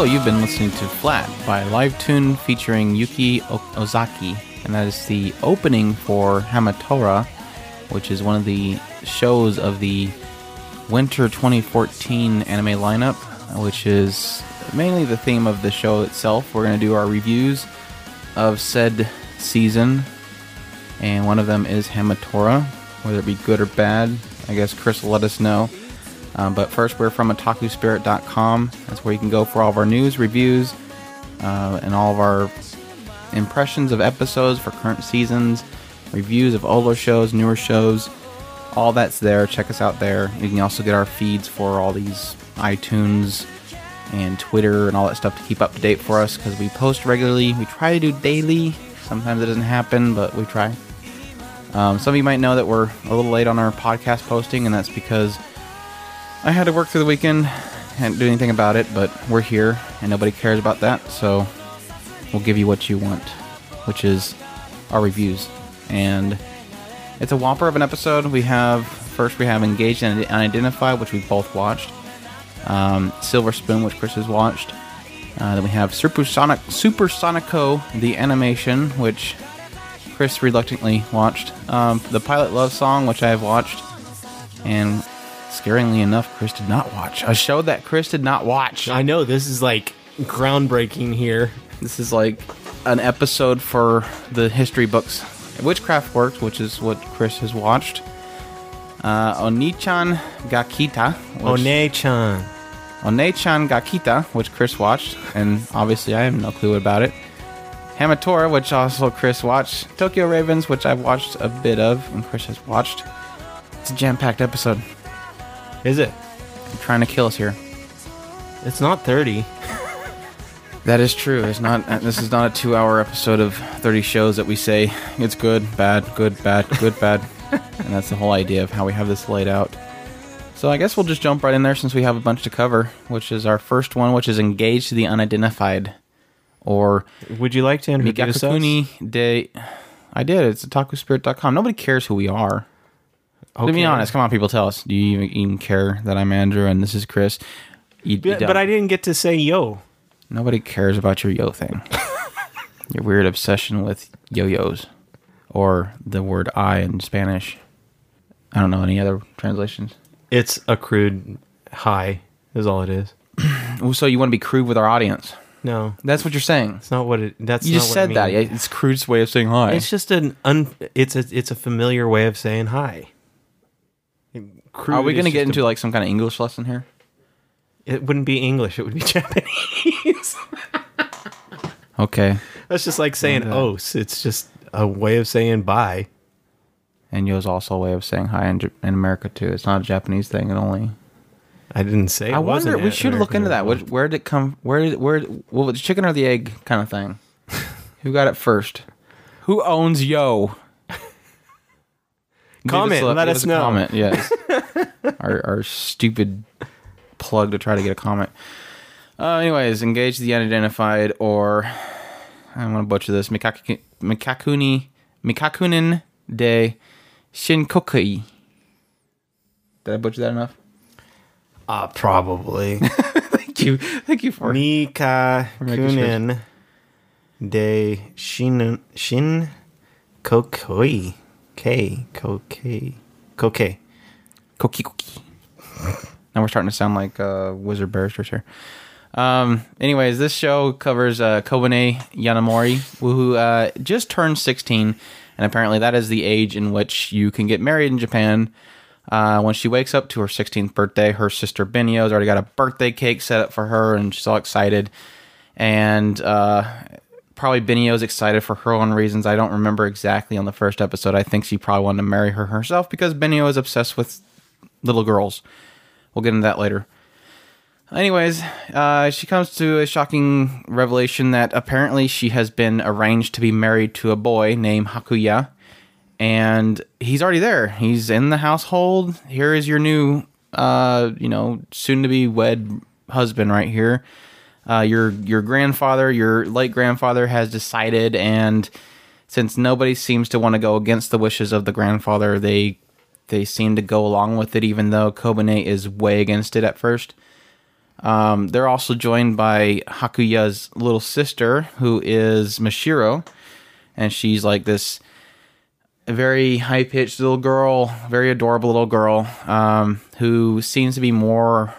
Hello, you've been listening to Flat by Live Tune featuring Yuki Ozaki, and that is the opening for Hamatora, which is one of the shows of the Winter 2014 anime lineup, which is mainly the theme of the show itself. We're going to do our reviews of said season, and one of them is Hamatora, whether it be good or bad. I guess Chris will let us know. Um, but first, we're from otakuspirit.com. That's where you can go for all of our news, reviews, uh, and all of our impressions of episodes for current seasons, reviews of older shows, newer shows. All that's there. Check us out there. You can also get our feeds for all these iTunes and Twitter and all that stuff to keep up to date for us because we post regularly. We try to do daily. Sometimes it doesn't happen, but we try. Um, some of you might know that we're a little late on our podcast posting, and that's because I had to work through the weekend, hadn't do anything about it, but we're here and nobody cares about that, so we'll give you what you want, which is our reviews. And it's a whopper of an episode. We have first we have Engaged and Unidentified, which we both watched. Um, Silver Spoon, which Chris has watched. Uh, then we have Supersonic Supersonico, the animation, which Chris reluctantly watched. Um, the Pilot Love Song, which I have watched, and scaringly enough, Chris did not watch. A show that Chris did not watch. I know this is like groundbreaking here. This is like an episode for the history books. Witchcraft Works, which is what Chris has watched. Uh, Onichan Gakita. Which, One-chan. Onee-chan ga Kita, which Chris watched, and obviously I have no clue about it. Hamatora, which also Chris watched. Tokyo Ravens, which I've watched a bit of, and Chris has watched. It's a jam-packed episode. Is it? Trying to kill us here. It's not 30. That is true. It's not. uh, This is not a two-hour episode of thirty shows that we say it's good, bad, good, bad, good, bad, and that's the whole idea of how we have this laid out. So I guess we'll just jump right in there since we have a bunch to cover, which is our first one, which is engaged to the unidentified, or Would you like to introduce us? De. I did. It's otakuspirit.com. Nobody cares who we are. To be honest, come on, people, tell us. Do you even, even care that I'm Andrew and this is Chris? You, you But, don't. but I didn't get to say yo. Nobody cares about your yo thing. your weird obsession with yo-yos, or the word "I" in Spanish. I don't know any other translations. It's a crude high, is all it is. So you want to be crude with our audience? No, That's what you're saying. it's not what it. That's You just said I that. It's crude's way of saying hi. It's just an un. It's a it's a familiar way of saying hi. Crude Are we going to just get a- into like some kind of English lesson here? It wouldn't be English. It would be Japanese. Okay. That's just like saying Okay. Uh, os. Oh, it's just a way of saying bye. And yo is also a way of saying hi in, J- in America too. It's not a Japanese thing. It only. I didn't say. It I wonder. wasn't We should look into that. American. Where, where did it come? Where did where? Well, the chicken or the egg kind of thing. Who got it first? Who owns yo? Comment, a- let us a know. Comment, yes. Our our stupid plug to try to get a comment. Uh, anyways, engage the unidentified, or I'm gonna butcher this. Mikaku, Mikakuni Mikakunin de Shinkokui. Did I butcher that enough? Uh, probably. Thank you, thank you for Mika making sure. Kunin de Shin Shin Kokoi K Kokei Kokei. Koki Koki. now we're starting to sound like uh, wizard barristers here. Um, anyways, this show covers uh, Kobeni Yonomori, who uh, just turned 16, and apparently that is the age in which you can get married in Japan. Uh, when she wakes up to her 16th birthday, her sister Benio's already got a birthday cake set up for her, and she's all excited. And uh, probably Benio's excited for her own reasons. I don't remember exactly on the first episode. I think she probably wanted to marry her herself because Benio is obsessed with little girls. We'll get into that later. Anyways, uh, she comes to a shocking revelation that apparently she has been arranged to be married to a boy named Hakuya, and he's already there. He's in the household. Here is your new, uh, you know, soon-to-be wed husband right here. Uh, your your grandfather, your late grandfather, has decided, and since nobody seems to want to go against the wishes of the grandfather, they they seem to go along with it, even though Kobeni is way against it at first. Um, they're also joined by Hakuya's little sister, who is Mashiro, and she's like this very high pitched little girl, very adorable little girl, um, who seems to be more,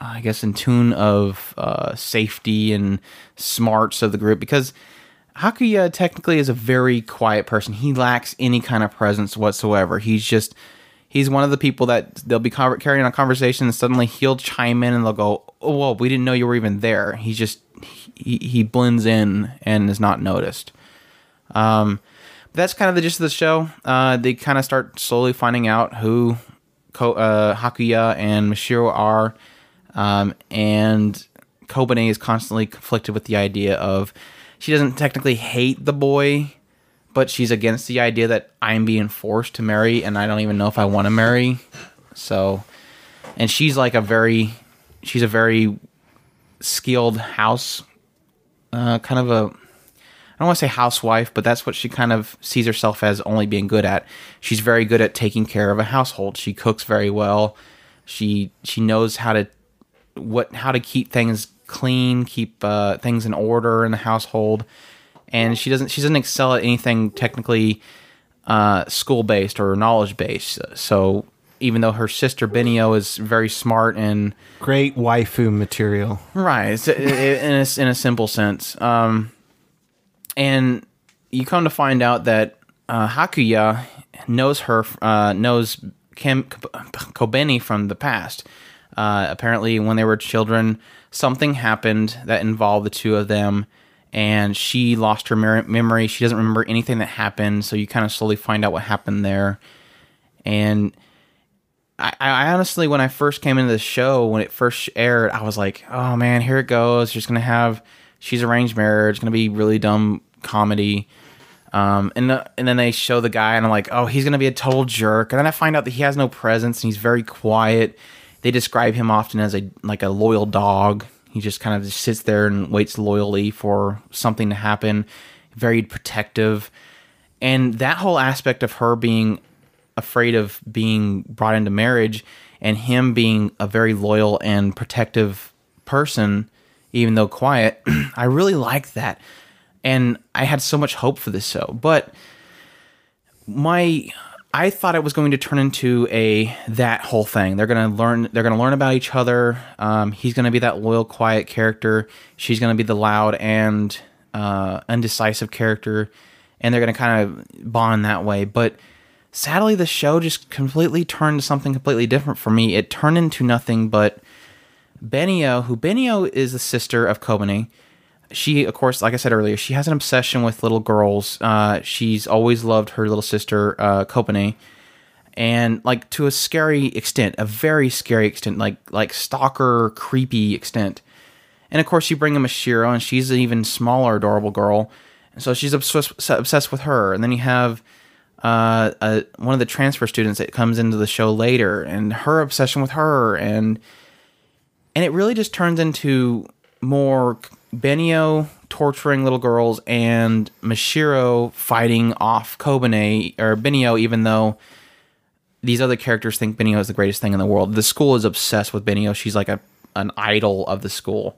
I guess, in tune of uh, safety and smarts of the group because Hakuya technically is a very quiet person. He lacks any kind of presence whatsoever. He's just he's one of the people that they'll be carrying on conversation and suddenly he'll chime in and they'll go, "Oh, whoa, we didn't know you were even there." He's just he, he blends in and is not noticed. Um, that's kind of the gist of the show. Uh, they kind of start slowly finding out who Ko- uh, Hakuya and Mashiro are, um, and Kobeni is constantly conflicted with the idea of she doesn't technically hate the boy, but she's against the idea that I'm being forced to marry, and I don't even know if I want to marry. So, and she's like a very, she's a very skilled house, uh, kind of a I don't want to say housewife, but that's what she kind of sees herself as only being good at. She's very good at taking care of a household. She cooks very well. She she knows how to what how to keep things clean, keep uh, things in order in the household, and she doesn't she doesn't excel at anything technically uh, school based or knowledge based. So even though her sister Benio is very smart and Great waifu material. Right, in a, in a simple sense. Um, and you come to find out that uh, Hakuya knows her, uh, knows Kim Kobeni from the past. Uh, apparently, when they were children, something happened that involved the two of them, and she lost her memory. She doesn't remember anything that happened, so you kind of slowly find out what happened there. And I, I honestly, when I first came into the show, when it first aired, I was like, "Oh man, here it goes. She's gonna have she's arranged marriage. It's gonna be really dumb comedy." Um, and the, and then they show the guy, and I'm like, "Oh, he's gonna be a total jerk." And then I find out that he has no presence, and he's very quiet. They describe him often as a like a loyal dog. He just kind of just sits there and waits loyally for something to happen. Very protective, and that whole aspect of her being afraid of being brought into marriage and him being a very loyal and protective person even though quiet i really liked that and i had so much hope for this show but my i thought it was going to turn into a that whole thing. They're going to learn they're to learn about each other. Um, he's going to be that loyal quiet character. She's going to be the loud and uh, undecisive character. And they're going to kind of bond that way. But sadly the show just completely turned to something completely different for me. It turned into nothing but benio who benio is the sister of kobeni she of course like i said earlier she has an obsession with little girls. Uh, she's always loved her little sister uh, kobeni and like to a scary extent a very scary extent like like stalker creepy extent. And of course you bring him a shiro and she's an even smaller adorable girl. And so she's obsessed, obsessed with her. And then you have uh, uh, one of the transfer students that comes into the show later and her obsession with her and and it really just turns into more Benio torturing little girls and Mashiro fighting off Kobeni or Benio even though these other characters think Benio is the greatest thing in the world. The school is obsessed with Benio. She's like a an idol of the school.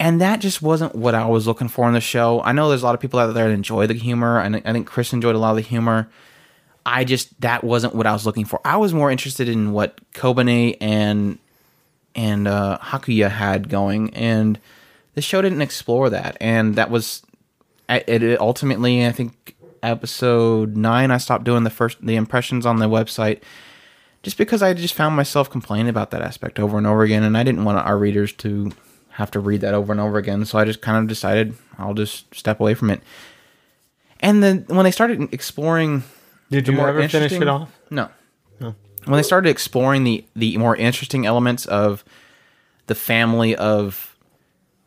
And that just wasn't what I was looking for in the show. I know there's a lot of people out there that enjoy the humor, and I think Chris enjoyed a lot of the humor. I just that wasn't what I was looking for. I was more interested in what Kobeni and and uh, Hakuya had going, and the show didn't explore that. And that was it. ultimately, I think episode nine, I stopped doing the first the impressions on the website just because I just found myself complaining about that aspect over and over again, and I didn't want our readers to have to read that over and over again. So I just kind of decided I'll just step away from it. And then when they started exploring, Did you ever finish it off? No. When they started exploring the the more interesting elements of the family of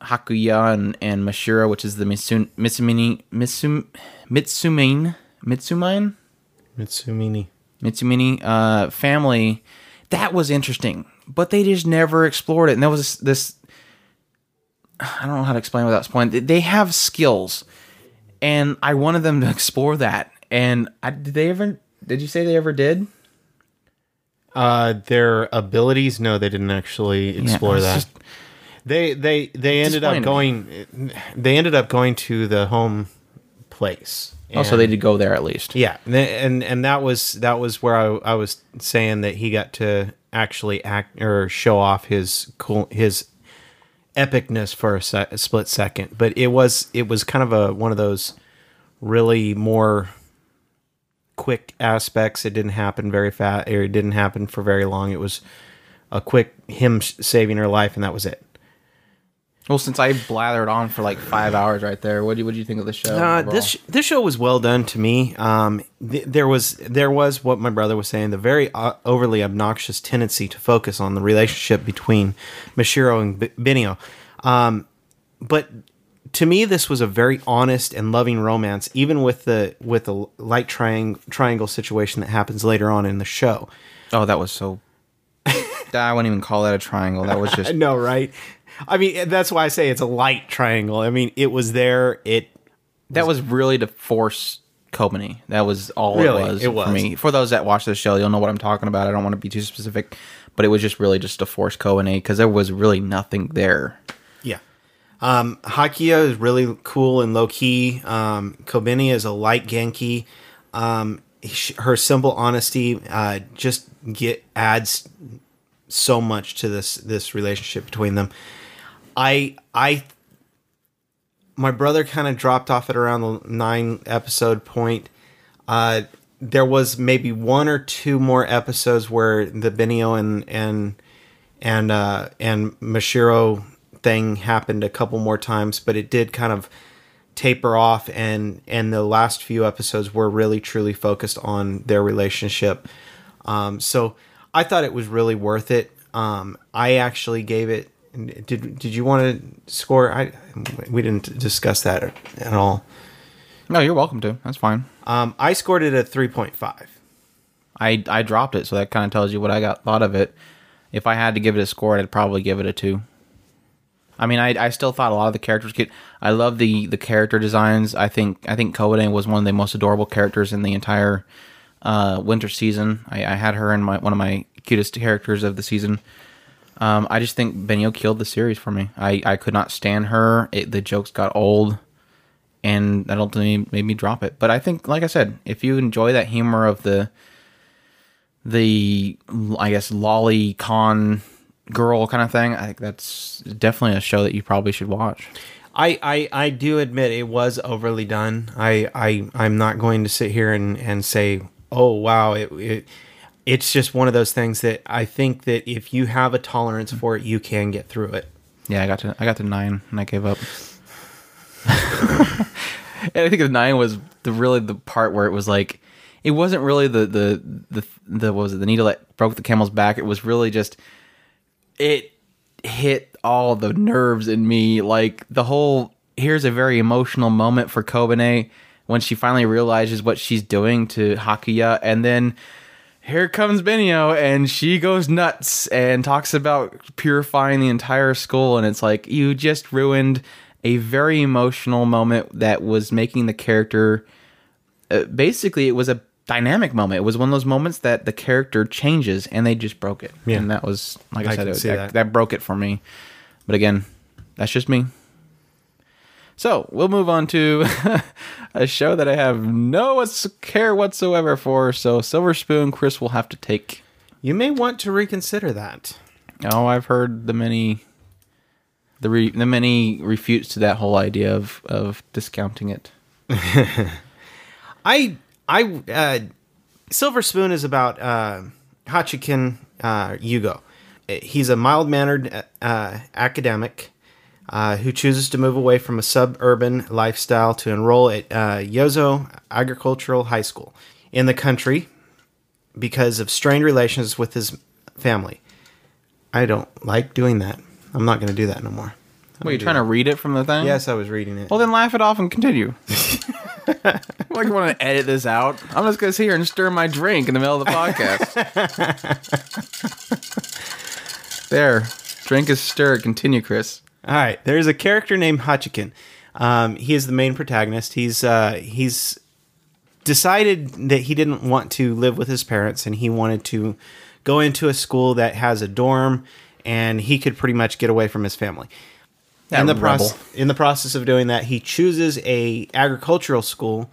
Hakuya and, and Mashiro, which is the Mitsun, Mitsumini Mitsum, Mitsumine Mitsumine Mitsumini. Mitsumini uh, family, that was interesting, but they just never explored it. And there was this, this I don't know how to explain without spoiling. They- They have skills, and I wanted them to explore that. And I, did they ever? Did you say they ever did? Uh, their abilities? No, they didn't actually explore it's that. just- they they they ended up going. They ended up going to the home place. Oh, so they did go there at least. Yeah, and and, and that was that was where I, I was saying that he got to actually act or show off his cool his epicness for a, se- a split second. But it was it was kind of a one of those really more quick aspects. It didn't happen very fast, or it didn't happen for very long. It was a quick him saving her life, and that was it. Well, since I blathered on for like five hours right there, what do you, what do you think of the show? Uh, this sh- this show was well done to me. Um, th- there was there was what my brother was saying, the very uh, overly obnoxious tendency to focus on the relationship between Mashiro and B- Benio. Um, but to me, this was a very honest and loving romance, even with the with the light triangle triangle situation that happens later on in the show. oh, that was so. I wouldn't even call that a triangle. That was just No, right? I mean, that's why I say it's a light triangle. I mean, it was there. It that was really to force Kobeni. That was all Really, it was it was. for me. For those that watch the show, you'll know what I'm talking about. I don't want to be too specific, but it was just really just to force Kobeni because there was really nothing there. Yeah. Um, Hakuya is really cool and low key. Um, Kobeni is a light Genki. Um, her simple honesty uh, just get adds so much to this this relationship between them. I I my brother kind of dropped off at around the nine episode point. Uh, there was maybe one or two more episodes where the Benio and and and uh, and Mashiro thing happened a couple more times, but it did kind of taper off, and and the last few episodes were really truly focused on their relationship. Um, so I thought it was really worth it. Um, I actually gave it. Did did you want to score? I we didn't discuss that at all. No, you're welcome to. That's fine. Um, I scored it at three point five. I I dropped it, so that kind of tells you what I got thought of it. If I had to give it a score, I'd probably give it a two. I mean, I, I still thought a lot of the characters get. I love the the character designs. I think I think Kobeni was one of the most adorable characters in the entire uh, winter season. I, I had her in my one of my cutest characters of the season. Um, I just think Benio killed the series for me. I, I could not stand her. It, the jokes got old, and that ultimately made me drop it. But I think, like I said, if you enjoy that humor of the the I guess lolicon girl kind of thing, I think that's definitely a show that you probably should watch. I, I, I do admit it was overly done. I, I I'm not going to sit here and, and say, oh wow, it, it it's just one of those things that I think that if you have a tolerance for it, you can get through it. Yeah, I got to I got to nine and I gave up. and I think the nine was the really the part where it was like it wasn't really the the the the what was it the needle that broke the camel's back. It was really just it hit all the nerves in me. Like the whole here's a very emotional moment for Kobeni when she finally realizes what she's doing to Hakuya, and then here comes Benio, and she goes nuts and talks about purifying the entire school, and it's like you just ruined a very emotional moment that was making the character. Uh, basically, it was a dynamic moment. It was one of those moments that the character changes, and they just broke it. Yeah. and that was like I, I said, it, that, that. that broke it for me. But again, that's just me. So we'll move on to a show that I have no care whatsoever for. So Silver Spoon, Chris will have to take. You may want to reconsider that. Oh, I've heard the many, the re, the many refutes to that whole idea of of discounting it. I I uh, Silver Spoon is about uh, Hachiken uh, Yugo. He's a mild mannered uh, academic uh, who chooses to move away from a suburban lifestyle to enroll at uh, Yozo Agricultural High School in the country because of strained relations with his family. I don't like doing that. I'm not going to do that no more. Were you trying to read it from the thing? Yes, I was reading it. Well, then laugh it off and continue. like you want to edit this out? I'm just gonna sit here and stir my drink in the middle of the podcast. there, drink is stirred. Continue, Chris. All right, there's a character named Hachiken. Um, he is the main protagonist. He's uh, he's decided that he didn't want to live with his parents and he wanted to go into a school that has a dorm, and he could pretty much get away from his family. That in the process, in the process of doing that, he chooses a agricultural school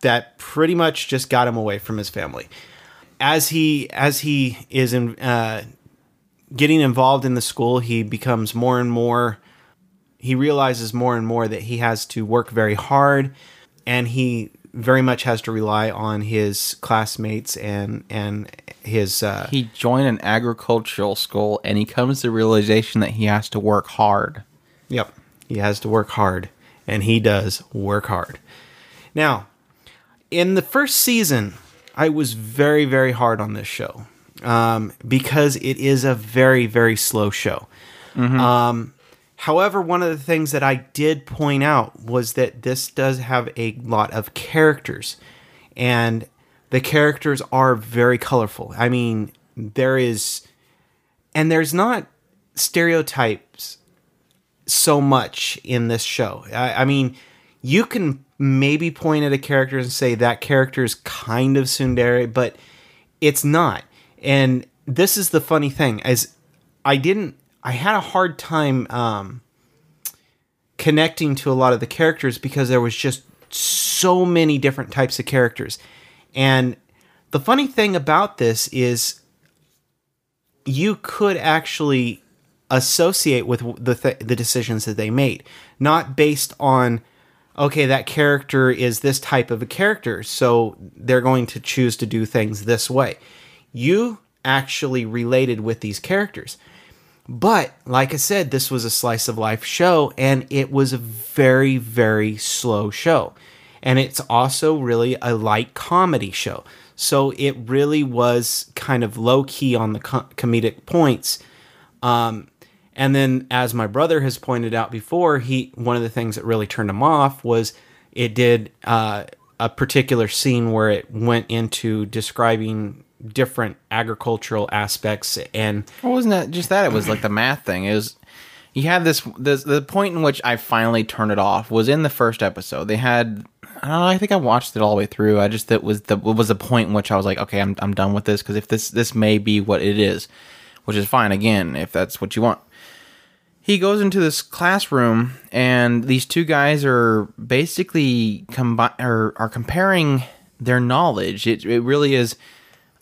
that pretty much just got him away from his family. As he as he is in, uh, getting involved in the school, he becomes more and more. He realizes more and more that he has to work very hard, and he very much has to rely on his classmates and and his. Uh, He joined an agricultural school and he comes to the realization that he has to work hard. Yep. He has to work hard, and he does work hard. Now, in the first season, I was very, very hard on this show um, because it is a very, very slow show. Um, however, one of the things that I did point out was that this does have a lot of characters, and the characters are very colorful. I mean, there is, and there's not stereotypes so much in this show. I, I mean, you can maybe point at a character and say that character is kind of tsundere, but it's not. And this is the funny thing: as I didn't. I had a hard time um, connecting to a lot of the characters because there was just so many different types of characters. And the funny thing about this is you could actually associate with the th- the decisions that they made, not based on okay that character is this type of a character, so they're going to choose to do things this way. You actually related with these characters. But like I said, this was a slice of life show and it was a very very slow show. And it's also really a light comedy show. So it really was kind of low key on the co- comedic points. Um, and then, as my brother has pointed out before, he one of the things that really turned him off was it did uh, a particular scene where it went into describing different agricultural aspects and It wasn't that just that. It was like the math thing. It was you had this, this the point in which I finally turned it off was in the first episode. They had I don't know, I think I watched it all the way through. I just that was the was the point in which I was like, okay, I'm I'm done with this because if this this may be what it is, which is fine again if that's what you want. He goes into this classroom and these two guys are basically combi- are, are comparing their knowledge. It it really is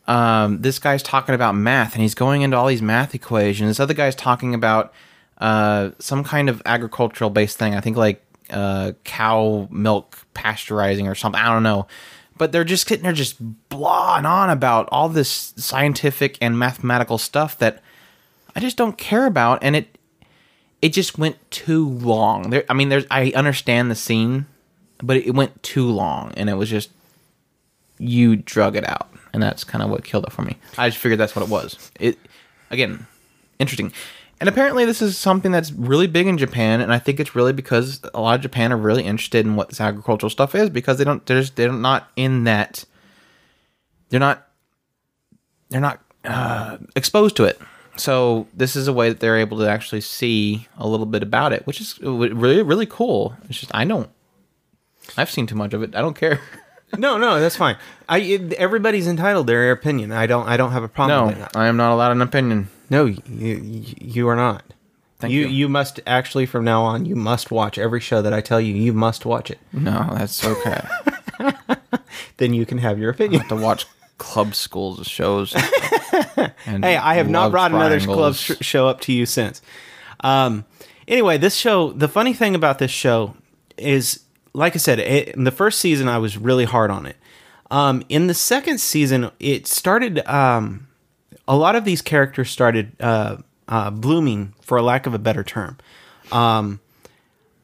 um, this guy's talking about math and he's going into all these math equations. This other guy's talking about uh, some kind of agricultural based thing. I think like uh, cow milk pasteurizing or something. I don't know. But they're just sitting there just blawing on about all this scientific and mathematical stuff that I just don't care about. And it it just went too long. There, I mean, there's I understand the scene, but it went too long, and it was just you drug it out, and that's kind of what killed it for me. I just figured that's what it was. It again, interesting, and apparently this is something that's really big in Japan, and I think it's really because a lot of Japan are really interested in what this agricultural stuff is because they don't they're just, they're not in that they're not they're not uh, exposed to it. So this is a way that they're able to actually see a little bit about it, which is really really cool. It's just I don't. I've seen too much of it. I don't care. no, no, that's fine. I it- everybody's entitled to their opinion. I don't I don't have a problem No, with that. I am not allowed an opinion. No, you you, you are not. Thank you you. you must actually from now on you must watch every show that I tell you you must watch it. No, that's okay. Then you can have your opinion. You have to watch club schools shows. and Hey, I have not love brought another club triangles. sh- show up to you since. Um, anyway, this show. The funny thing about this show is, like I said, it, in the first season I was really hard on it. Um, in the second season, it started. Um, a lot of these characters started uh, uh, blooming, for lack of a better term. Um,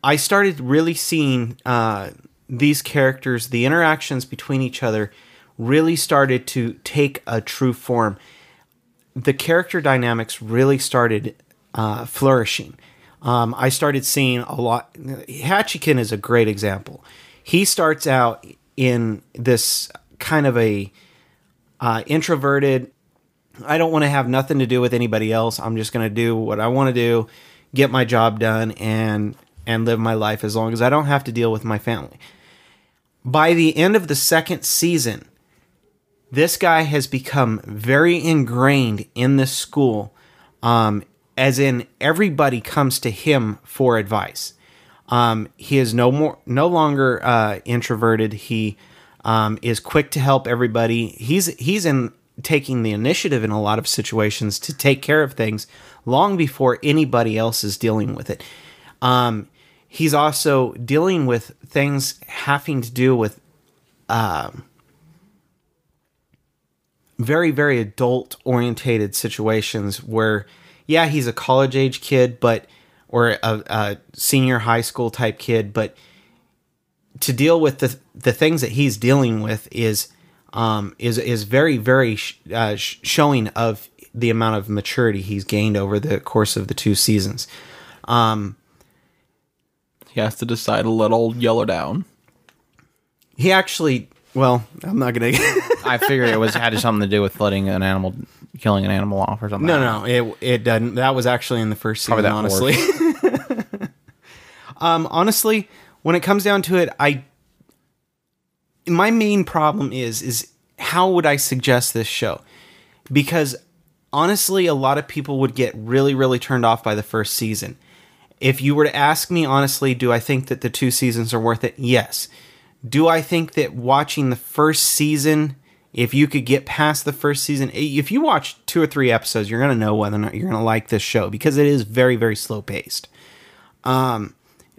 I started really seeing uh, these characters, the interactions between each other, really started to take a true form. The character dynamics really started uh, flourishing. Um, I started seeing a lot. Hachiken is a great example. He starts out in this kind of a uh, introverted. I don't want to have nothing to do with anybody else. I'm just going to do what I want to do, get my job done, and and live my life as long as I don't have to deal with my family. By the end of the second season, this guy has become very ingrained in this school, um, as in everybody comes to him for advice. Um, he is no more, no longer uh, introverted. He um, is quick to help everybody. He's he's in taking the initiative in a lot of situations to take care of things long before anybody else is dealing with it. Um, he's also dealing with things having to do with um, very very adult orientated situations where yeah he's a college age kid but or a, a senior high school type kid but to deal with the the things that he's dealing with is um, is is very very sh- uh, sh- showing of the amount of maturity he's gained over the course of the two seasons. Um, He has to decide to let old Yeller down. he actually, well, I'm not gonna. I figured it was had something to do with letting an animal, killing an animal off or something. no, no, it it doesn't. That was actually in the first season. Honestly, um, honestly, when it comes down to it, I my main problem is is how would I suggest this show? Because honestly, a lot of people would get really, really turned off by the first season. If you were to ask me honestly, do I think that the two seasons are worth it? Yes. Do I think that watching the first season, if you could get past the first season, if you watch two or three episodes, you're going to know whether or not you're going to like this show because it is very, very slow paced. Um,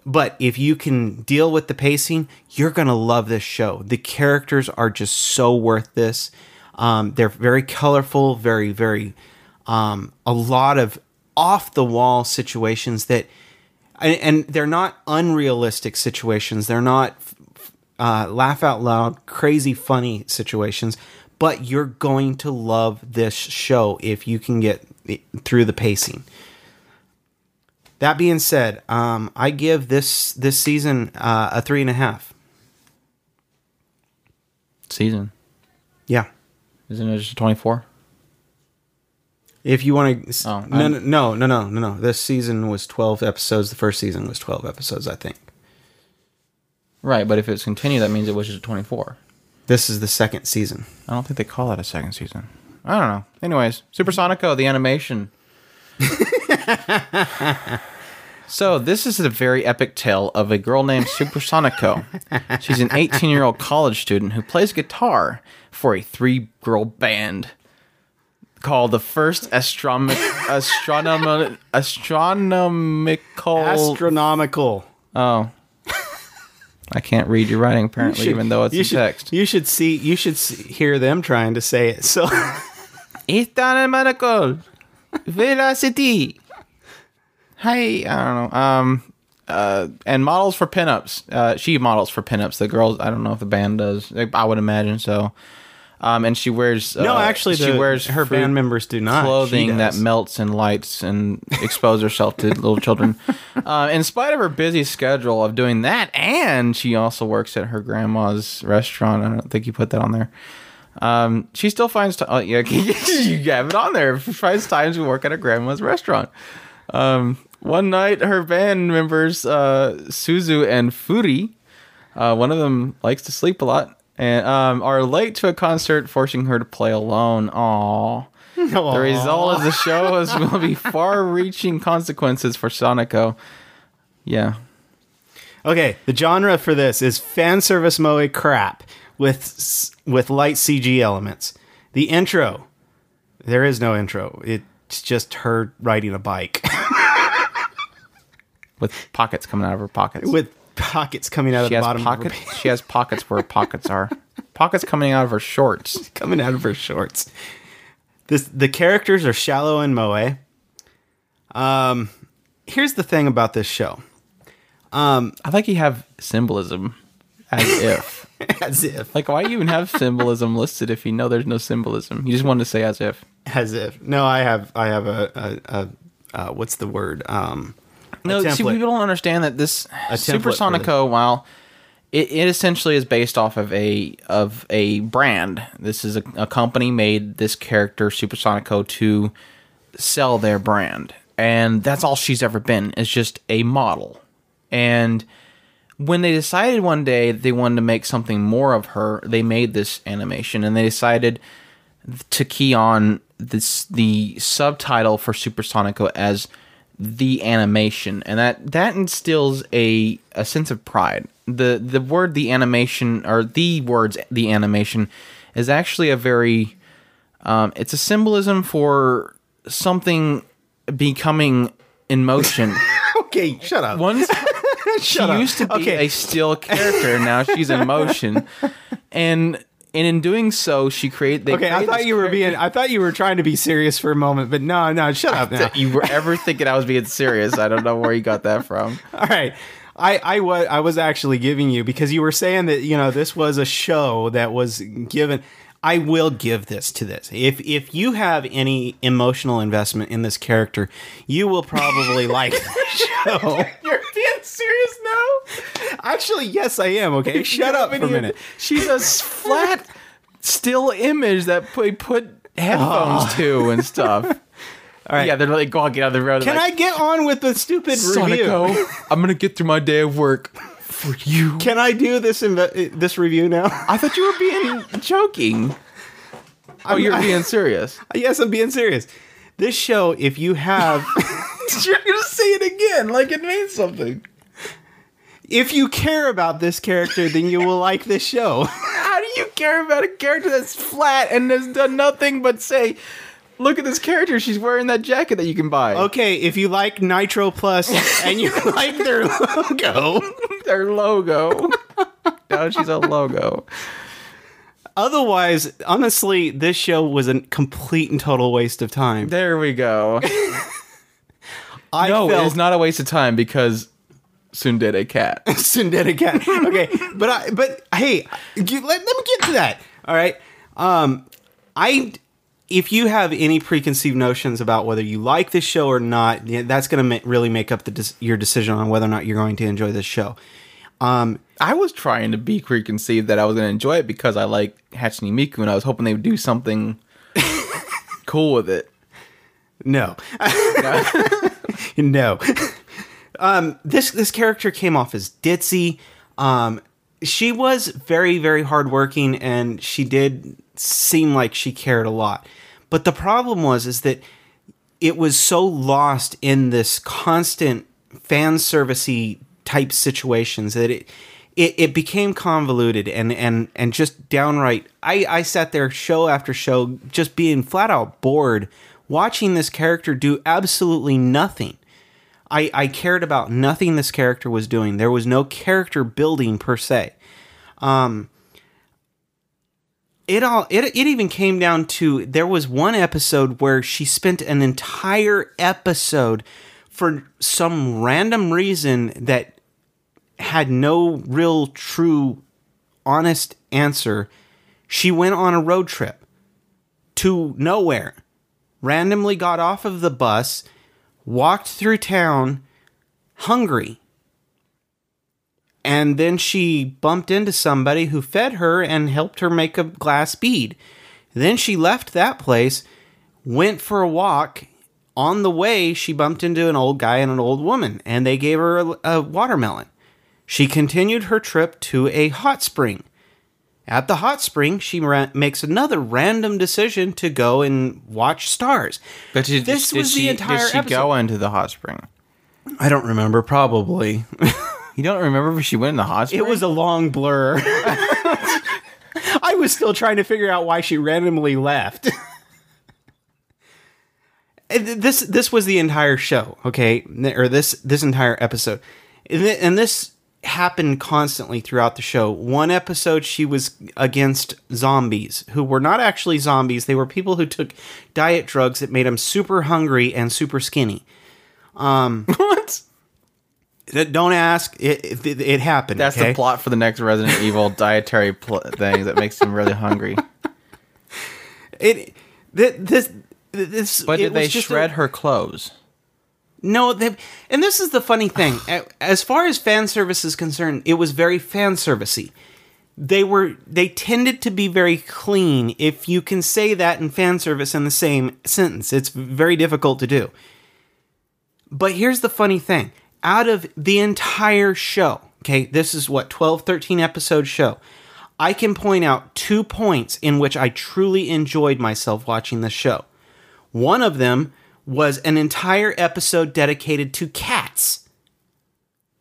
but if you can deal with the pacing, you're going to love this show. The characters are just so worth this. Um, they're very colorful, very, very, um, a lot of off the wall situations that, and, and they're not unrealistic situations. They're not uh, laugh out loud, crazy funny situations, but you're going to love this show if you can get through the pacing. That being said, um, I give this this season uh, a three and a half. Season. Yeah, Isn't it just 24? if you want to. Oh, no, no, no, no, no, no, no. This season was twelve episodes. The first season was twelve episodes, I think. Right, but if it's continued, that means it was just a 24. This is the second season. I don't think they call that a second season. I don't know. Anyways, Supersonico, the animation. so this is a very epic tale of a girl named Supersonico. She's an 18-year-old college student who plays guitar for a three-girl band called the First Astronom- Astronom- Astronomical. Astronomical. oh. I can't read your writing apparently, even though it's you should, text. You should see. You should see, hear them trying to say it. So Astronomical velocity. Hi, I don't know. Um, uh, and models for pinups. Uh, she models for pinups. The girls, I don't know if the band does. I would imagine so. Um, and she wears. Uh, no, actually, she the- wears her band members do not. Clothing that melts and lights and expose herself to little children. Uh, in spite of her busy schedule of doing that, and she also works at her grandma's restaurant. I don't think you put that on there. Um, she still finds time. Oh, yeah, you have it on there. She finds time to work at her grandma's restaurant. Um, one night, her band members, uh, Suzu and Furi, uh, one of them likes to sleep a lot, and um, are late to a concert, forcing her to play alone. Aww. The result of the show is will be far-reaching consequences for Sonico. Yeah, Okay, the genre for this is fan service moe crap with with light CG elements. The intro, there is no intro. It's just her riding a bike with pockets coming out of her pockets. with pockets coming out of she the bottom her She has pockets where pockets are. Pockets coming out of her shorts. coming out of her shorts. This the characters are shallow and moe. Um, here's the thing about this show. Um, I like you have symbolism, as if. As if, Like, why even have symbolism listed if you know there's no symbolism? You just wanted to say as if. as if. No, I have, I have a, a, a uh, what's the word? Um, No, see, people don't understand that this Super Supersonico, while it, it essentially is based off of a of a brand. This is a, a company made this character Supersonico to sell their brand, and that's all she's ever been. Is just a model, and when they decided one day they wanted to make something more of her, they made this animation and they decided to key on this the subtitle for Supersonico as the animation and that that instills a a sense of pride. The the word the animation or the words the animation is actually a very um, it's a symbolism for something becoming in motion. Okay, shut up. Once she up. used to be Okay. a still character, now she's in motion, and and in doing so, she created. They Okay, I thought you were character- being. I thought you were trying to be serious for a moment, but no, no, shut up now. you were ever thinking I was being serious. I don't know where you got that from. All right. I, I was I was actually giving you because you were saying that you know this was a show that was given. I will give this to this. If if you have any emotional investment in this character, you will probably like the show. You're serious now. Actually, yes, I am. Okay, shut up for a minute. She's a flat, still image that we put headphones oh. to and stuff. All right. Yeah, they're like, go on, get out of the road. Can I get on with the stupid review? Sonico, I'm gonna get through my day of work for you. Can I do this inve- this review now? I thought you were being joking. Oh, you're being serious. yes, I'm being serious. This show, if you have, You're gonna say it again, like it means something. if you care about this character, then you will like this show. How do you care about a character that's flat and has done nothing but say, "Look at this character. She's wearing that jacket that you can buy." Okay, if you like Nitroplus and you like their logo, Their logo. no, she's a logo. otherwise, honestly, this show was a complete and total waste of time. There we go. I no, felt it's not a waste of time because Sundere Cat. Sundata Cat. Okay, but I, but hey, you- let, let me get to that. All right, um, I. If you have any preconceived notions about whether you like this show or not, yeah, that's going to ma- really make up your decision on whether or not you're going to enjoy this show. Um, I was trying to be preconceived that I was going to enjoy it because I like Hatsune Miku and I was hoping they would do something cool with it. No. no. um, this this character came off as ditzy. Um, she was very very hardworking, and she did seem like she cared a lot. But the problem was is that it was so lost in this constant fan servicey type situations that it it, it became convoluted and and and just downright I, I sat there show after show just being flat out bored watching this character do absolutely nothing I, I cared about nothing this character was doing. There was no character building per se. Um, it all it, it even came down to there was one episode where she spent an entire episode for some random reason that had no real true honest answer. She went on a road trip to nowhere. Randomly got off of the bus, walked through town hungry. And then she bumped into somebody who fed her and helped her make a glass bead. Then she left that place, went for a walk. On the way, she bumped into an old guy and an old woman, and they gave her a, a watermelon. She continued her trip to a hot spring. At the hot spring, she ra- makes another random decision to go and watch stars. But did, This did was the she, entire Did she episode. go into the hot spring? I don't remember, probably. You don't remember if she went in the hot spring? It was a long blur. I was still trying to figure out why she randomly left. This this was the entire show, okay, or this this entire episode, and this happened constantly throughout the show. One episode, she was against zombies who were not actually zombies; they were people who took diet drugs that made them super hungry and super skinny. Um, what? Don't ask; it it, it happened. That's okay? the plot for the next Resident Evil dietary pl- thing that makes him really hungry. It th- this this. But it did they just a- shred her clothes? No, they, and this is the funny thing. As far as fan service is concerned, it was very fan servicey. They were they tended to be very clean. If you can say that in fan service in the same sentence, it's very difficult to do. But here's the funny thing: out of the entire show, Okay, this is what 12, 13 episode show. I can point out two points in which I truly enjoyed myself watching the show. One of them was an entire episode dedicated to cats.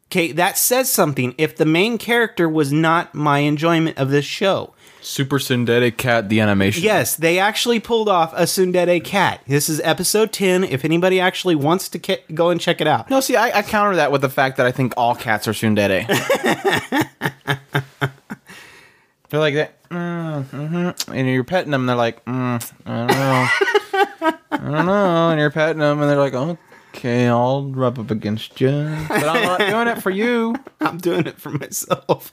Okay, that says something. If the main character was not my enjoyment of this show, Super Tsundere Cat, the animation. Yes, they actually pulled off a Tsundere cat. This is episode 10. If anybody actually wants to ca- go and check it out. No, see, I, I counter that with the fact that I think all cats are tsundere. they're like that, mm, hmm and you're petting them. They're like, mm, I don't know, I don't know, and you're petting them, and they're like, okay, I'll rub up against you, but I'm not doing it for you. I'm doing it for myself.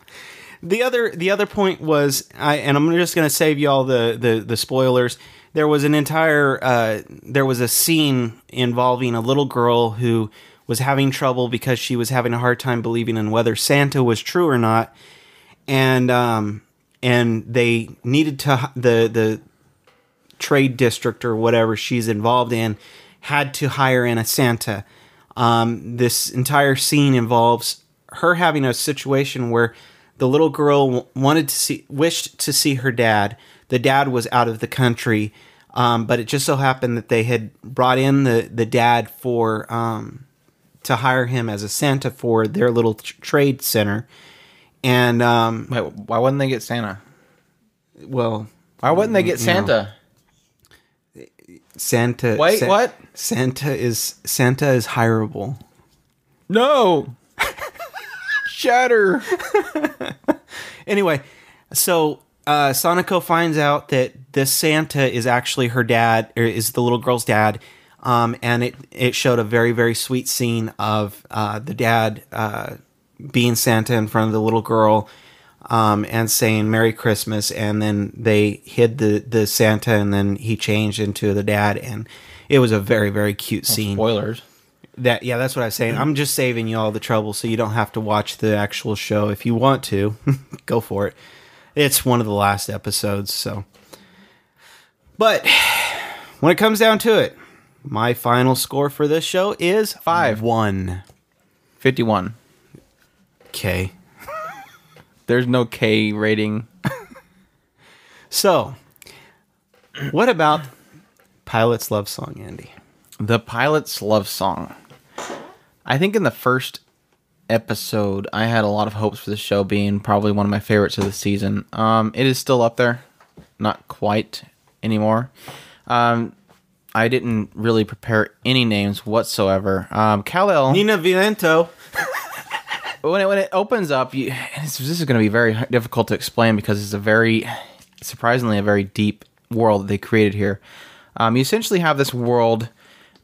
The other the other point was I and I'm just to save you all the, the the spoilers. There was an entire uh, there was a scene involving a little girl who was having trouble because she was having a hard time believing in whether Santa was true or not, and um and they needed to the the trade district or whatever she's involved in had to hire in a Santa. Um, this entire scene involves her having a situation where the little girl wanted to see, wished to see her dad. The dad was out of the country, um, but it just so happened that they had brought in the the dad for um, to hire him as a Santa for their little tr- trade center. And um, Wait, why wouldn't they get Santa? well, Why wouldn't they get You know. Santa? Santa. Wait, Sa- what? Santa is Santa is hireable. No. Shatter. Anyway, so uh, Sonico finds out that this Santa is actually her dad, or is the little girl's dad, um, and it it showed a very very sweet scene of uh, the dad uh, being Santa in front of the little girl. Um, and saying Merry Christmas, and then they hid the, the Santa, and then he changed into the dad, and it was a very very cute scene. Spoilers. That yeah, that's what I was saying. I'm just saving you all the trouble so you don't have to watch the actual show. If you want to, go for it. It's one of the last episodes, so. But when it comes down to it, my final score for this show is Five. one. 51. Okay. There's no K rating. So, what about Pilot's Love Song, Andy? The pilot's love song. I think in the first episode, I had a lot of hopes for the show being probably one of my favorites of the season. Um, it is still up there, not quite anymore. Um, I didn't really prepare any names whatsoever. Um, Kal-El, Nina Viento. When it, when it opens up, you, this, this is going to be very difficult to explain because it's a very, surprisingly, a very deep world that they created here. Um, you essentially have this world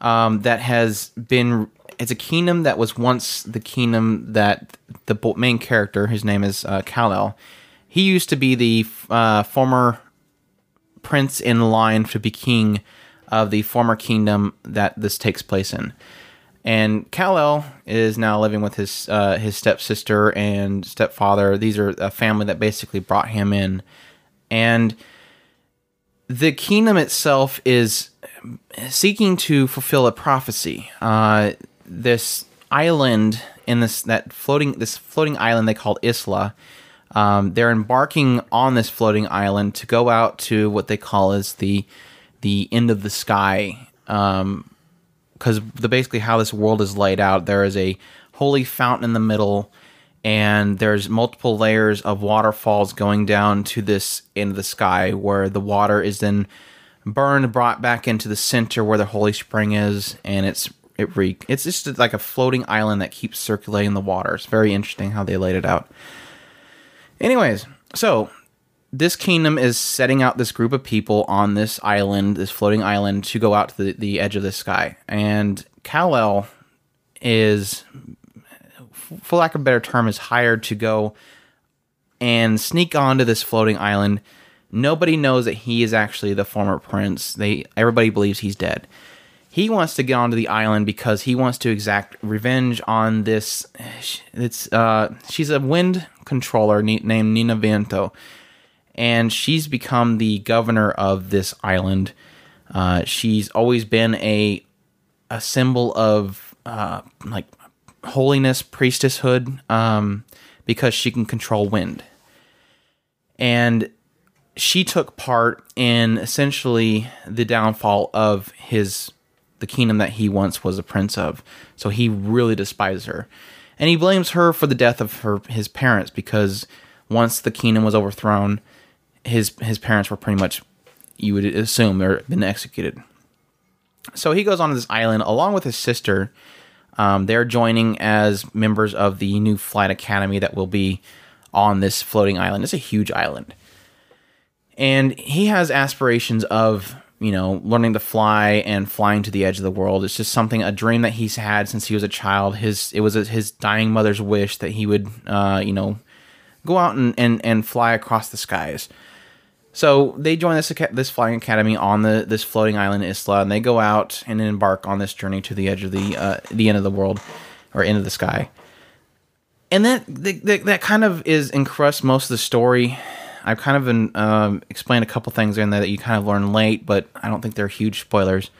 um, that has been. It's a kingdom that was once the kingdom that the main character, his name is uh, Kal-El, he used to be the uh, former prince in line to be king of the former kingdom that this takes place in. And Kal-El is now living with his uh, his stepsister and stepfather. These are a family that basically brought him in, and the kingdom itself is seeking to fulfill a prophecy. Uh, this island in this that floating this floating island they called Isla. Um, they're embarking on this floating island to go out to what they call as the the end of the sky. Um, because the basically how this world is laid out, there is a holy fountain in the middle, and there's multiple layers of waterfalls going down to this of the sky, where the water is then burned, brought back into the center where the holy spring is, and it's it re it's just like a floating island that keeps circulating the water. It's very interesting how they laid it out. Anyways, so this kingdom is setting out this group of people on this island, this floating island, to go out to the, the edge of the sky. And Kal-El is, for lack of a better term, is hired to go and sneak onto this floating island. Nobody knows that he is actually the former prince. They everybody believes he's dead. He wants to get onto the island because he wants to exact revenge on this. It's uh, she's a wind controller named Nina Viento and she's become the governor of this island. Uh, she's always been a a symbol of uh, like holiness, priestesshood. Um, because she can control wind. And she took part in essentially the downfall of his the kingdom that he once was a prince of. So he really despises her. And he blames her for the death of her his parents because once the kingdom was overthrown, his his parents were pretty much you would assume they're been executed. So he goes on to this island along with his sister. Um, they're joining as members of the new flight academy that will be on this floating island. It's a huge island. And he has aspirations of, you know, learning to fly and flying to the edge of the world. It's just something, a dream that he's had since he was a child. His It was his dying mother's wish that he would, uh, you know, go out and, and, and fly across the skies. So they join this this flying academy on the this floating island Isla, and they go out and embark on this journey to the edge of the uh, the end of the world or end of the sky. And that that, that kind of is encrusts most of the story. I've kind of been, um, explained a couple things in there that you kind of learn late, but I don't think they're huge spoilers.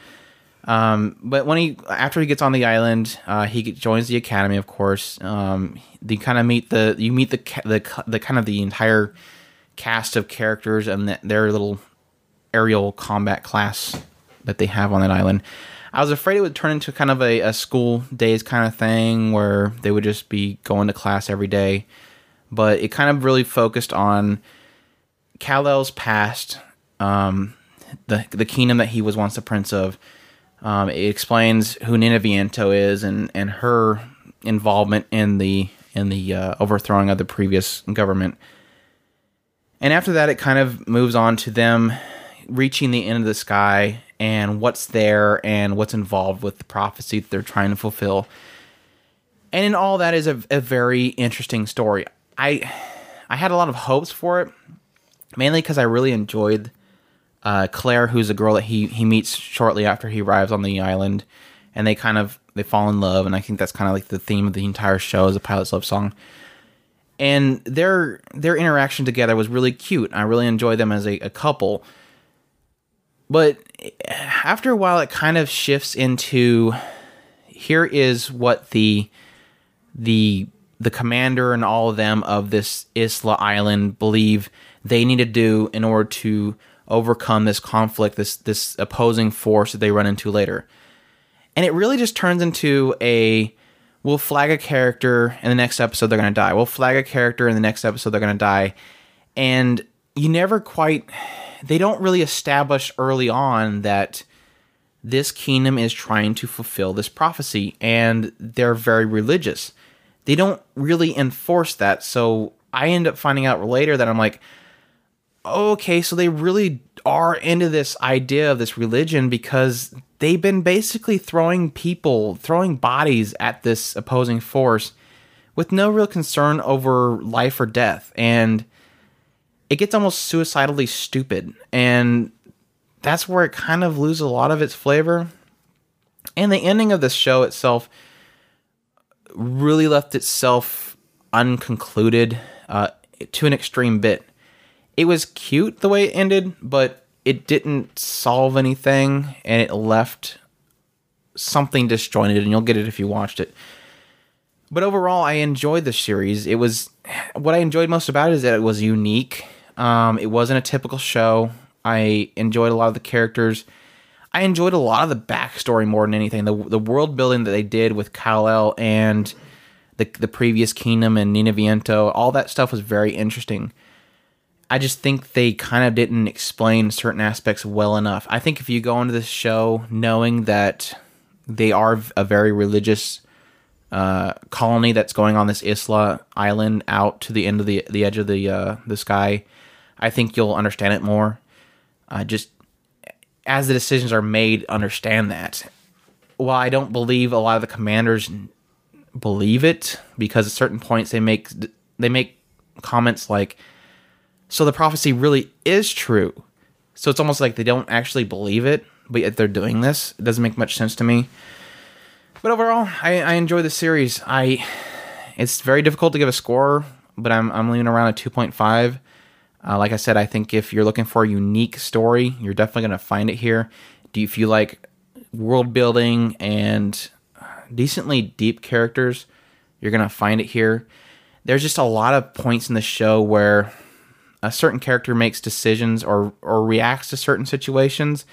Um, but when he after he gets on the island, uh, he joins the academy. Of course, um, you kind of meet the you meet the the the kind of the entire cast of characters and their little aerial combat class that they have on that island. I was afraid it would turn into kind of a, a school days kind of thing where they would just be going to class every day. But it kind of really focused on Kal-El's past, um, the the kingdom that he was once the prince of. Um, it explains who Nina Viento is and, and her involvement in the in the uh, overthrowing of the previous government. And after that, it kind of moves on to them reaching the end of the sky and what's there and what's involved with the prophecy that they're trying to fulfill. And in all that is a, a very interesting story. I I had a lot of hopes for it, mainly because I really enjoyed uh, Claire, who's a girl that he he meets shortly after he arrives on the island, and they kind of they fall in love, and I think that's kind of like the theme of the entire show is a pilot's love song and their their interaction together was really cute. I really enjoyed them as a, a couple. But eh, after a while, it kind of shifts into here is what the the the commander and all of them of this Isla Island believe they need to do in order to overcome this conflict, this this opposing force that they run into later. And it really just turns into a we'll flag a character in the next episode they're going to die. We'll flag a character in the next episode they're going to die. And you never quite they don't really establish early on that this kingdom is trying to fulfill this prophecy and they're very religious. They don't really enforce that. So I end up finding out later that I'm like, okay, so they really are into this idea of this religion because they've been basically throwing people, throwing bodies at this opposing force with no real concern over life or death. And it gets almost suicidally stupid. And that's where it kind of loses a lot of its flavor. And the ending of the show itself really left itself unconcluded uh, to an extreme bit it was cute the way it ended, but it didn't solve anything and it left something disjointed and you'll get it if you watched it. But overall, I enjoyed the series. It was what I enjoyed most about it is that it was unique. Um, it wasn't a typical show. I enjoyed a lot of the characters. I enjoyed a lot of the backstory more than anything. The the world building that they did with Kal-El and the the previous kingdom and Nina Viento, all that stuff was very interesting. I just think they kind of didn't explain certain aspects well enough. I think if you go into this show knowing that they are a very religious uh, colony that's going on this Isla island out to the end of the the edge of the uh, the sky, I think you'll understand it more. Uh, just as the decisions are made, understand that. While I don't believe a lot of the commanders believe it, because at certain points they make they make comments like so the prophecy really is true. So it's almost like they don't actually believe it, but yet they're doing this. It doesn't make much sense to me. But overall, I, I enjoy the series. I it's very difficult to give a score, but I'm I'm leaning around a 2.5. Uh, like I said, I think if you're looking for a unique story, you're definitely going to find it here. Do you feel like world building and decently deep characters? You're going to find it here there's just a lot of points in the show where a certain character makes decisions or or reacts to certain situations